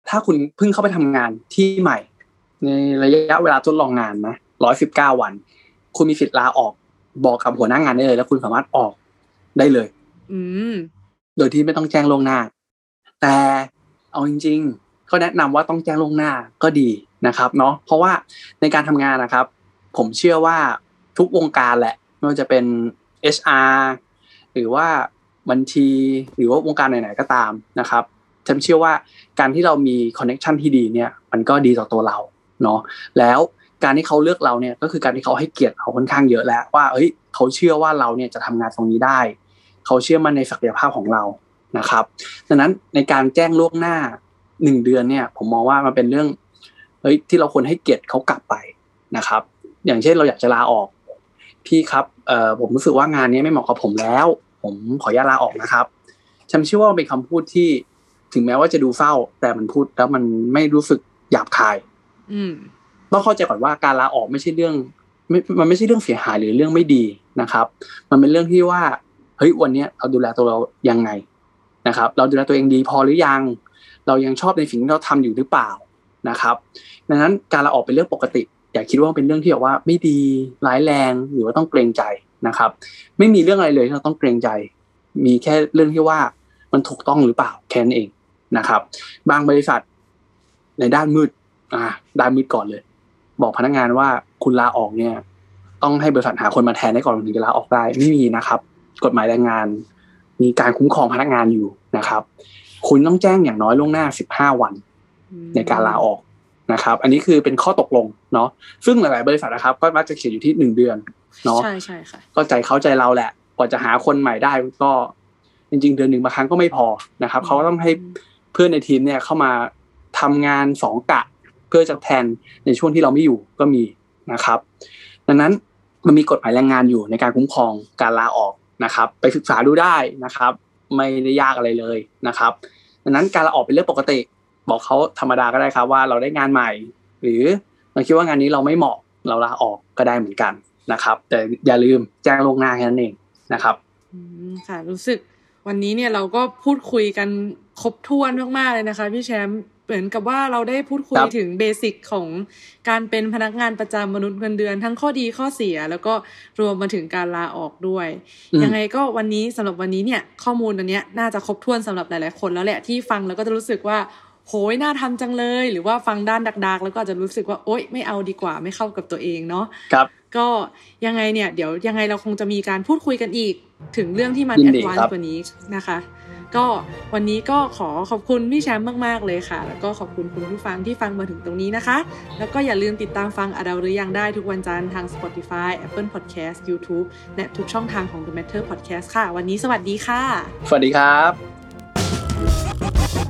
[SPEAKER 5] ถ้าคุณเพิ่งเข้าไปทำงานที่ใหม่ ในระยะเวลาทดลองงานนะร้อยสิบเก้าวัน คุณมีสิทธิ์ลาออกบอกกับหัวหน้างานได้เลย แล้วคุณสามารถออกได้เลย
[SPEAKER 2] อืม
[SPEAKER 5] โดยที่ไม่ต้องแจ้งล่วงหน้า แต่เอาจริง ๆ ก็แนะนำว่าต้องแจ้งล่วงหน้าก็ดีนะครับ เนาะเพราะว่าในการทำงานนะครับ ผมเชื่อว่าทุกวงการแหละไม่ว่าจะเป็น HR หรือว่าบัญชีหรือว่าวงการไหนๆก็ตามนะครับ ฉันเชื่อว่าการที่เรามี connection ที่ดีเนี่ยมันก็ดีต่อตัวเราเนาะแล้วการที่เขาเลือกเราเนี่ยก็คือการที่เขาให้เกียรติเราค่อนข้างเยอะแล้วว่าเอ้ยเขาเชื่อว่าเราเนี่ยจะทำงานตรงนี้ได้ เขาเชื่อมั่นในศักยภาพของเรานะครับดังนั้นในการแจ้งล่วงหน้าหนึ่งเดือนเนี่ยผมมองว่ามันเป็นเรื่องเฮ้ยที่เราควรให้เกียรติเขากลับไปนะครับ อย่างเช่นเราอยากจะลาออกพี่ครับเอ่อผมรู้สึกว่างานนี้ไม่เหมาะกับผมแล้ว ผมขออนุญาตลาออกนะครับฉันเชื่อว่าเป็นคำพูดที่ ถึงแม้ว่าจะดูเศร้า แต่มันพูดแล้วมันไม่รู้สึกหยาบคาย
[SPEAKER 2] อืม
[SPEAKER 5] ต้องเข้าใจก่อนว่าการลาออกไม่ใช่เรื่องไม่มันไม่ใช่เรื่องเสียหายหรือเรื่องไม่ดีนะครับ มันเป็นเรื่องที่ว่าเฮ้ยวันเนี้ยเราดูแลตัวเรายังไงนะครับ เราดูแลตัวเองดีพอหรือยัง เรายังชอบในสิ่งที่เราทำอยู่หรือเปล่านะครับดังนั้นการลาออกเป็นเรื่องปกติ อย่าคิดว่าเป็นเรื่องที่แบบว่าไม่ดีร้ายแรงหรือว่าต้องเกรงใจนะครับ ไม่มีเรื่องอะไรเลยที่เราต้องเกรงใจ มีแค่เรื่องที่ว่ามันถูกต้องหรือเปล่าแค่นั้นเอง นะครับ บางบริษัทในด้านมืด อ่า ด้านมืดก่อนเลย บอกพนักงานว่าคุณลาออกเนี่ย ต้องให้บริษัทหาคนมาแทนได้ก่อนถึงจะลาออกได้ไม่มีนะครับ กฎหมายแรงงาน มีการคุ้มครองพนักงานอยู่นะครับ คุณต้องแจ้งอย่างน้อยล่วงหน้า15วัน ในการลาออกนะครับ อันนี้คือเป็นข้อตกลงเนาะซึ่งหลาย ๆ บริษัทนะครับ ก็มักจะเขียนอยู่ที่หนึ่งเดือนเนาะ
[SPEAKER 2] ใช่ใช่ค่ะ
[SPEAKER 5] ก็ใจเขาใจเราแหละกว่าจะหาคนใหม่ได้ก็จริง ๆ เดือนหนึ่งบางครั้งก็ไม่พอนะครับเขาก็ต้องให้ เพื่อนในทีมเนี่ยเข้ามาทำงานสองกะ เพื่อจะแทนในช่วงที่เราไม่อยู่ก็มีนะครับ ดังนั้นมันมีกฎหมายแรงงานอยู่ในการคุ้มครองการลาออกนะครับ ไปศึกษาดูได้นะครับ ไม่ได้ยากอะไรเลยนะครับ ดังนั้นการลาออกเป็นเรื่องปกติ บอกเขาธรรมดาก็ได้ครับว่าเราได้งานใหม่ หรือเราคิดว่างานนี้เราไม่เหมาะเราลาออกก็ได้เหมือนกันนะครับ แต่อย่าลืมแจ้งล่วงหน้าแค่นั้นเองนะครับ
[SPEAKER 2] ค่ะรู้สึกวันนี้เนี่ยเราก็พูดคุยกัน ครบถ้วนมากๆเลยนะคะพี่แชมป์เหมือนกับว่าเราได้พูดคุย
[SPEAKER 5] ครับ
[SPEAKER 2] ถึงเบสิกของการเป็นพนักงานประจำมนุษย์เงินเดือนทั้งข้อดีข้อเสีย แล้วก็รวมมาถึงการลาออกด้วย
[SPEAKER 5] อืม
[SPEAKER 2] ยังไงก็วันนี้สำหรับวันนี้เนี่ย ข้อมูลอันเนี้ยน่าจะครบถ้วนสำหรับหลายๆคนแล้วแหละที่ฟังแล้วก็จะรู้สึกว่าโหยน่าทำจังเลย หรือว่าฟังด้านดักๆ แล้วก็อาจจะรู้สึกว่าโอ๊ยไม่เอาดีกว่าไม่เข้ากับตัวเองเนาะ
[SPEAKER 5] ครับ
[SPEAKER 2] ก็ยังไงเนี่ย เดี๋ยวยังไงเราคงจะมีการพูดคุยกันอีก ถึงเรื่องที่มัน
[SPEAKER 5] ยิ
[SPEAKER 2] แอนด
[SPEAKER 5] ดี
[SPEAKER 2] วาน
[SPEAKER 5] ครับ
[SPEAKER 2] ซ์กว่านี้นะคะ ก็วันนี้ก็ขอขอบคุณพี่แชมป์มากๆเลยค่ะ แล้วก็ขอบคุณคุณผู้ฟังที่ฟังมาถึงตรงนี้นะคะ แล้วก็อย่าลืมติดตามฟังอดาวหรือยังได้ทุกวันจันทร์ทาง Spotify Apple Podcast YouTube และทุกช่องทางของ The Matter Podcast ค่ะ วันนี้สวัสดีค่ะ
[SPEAKER 5] สวัสดีครับ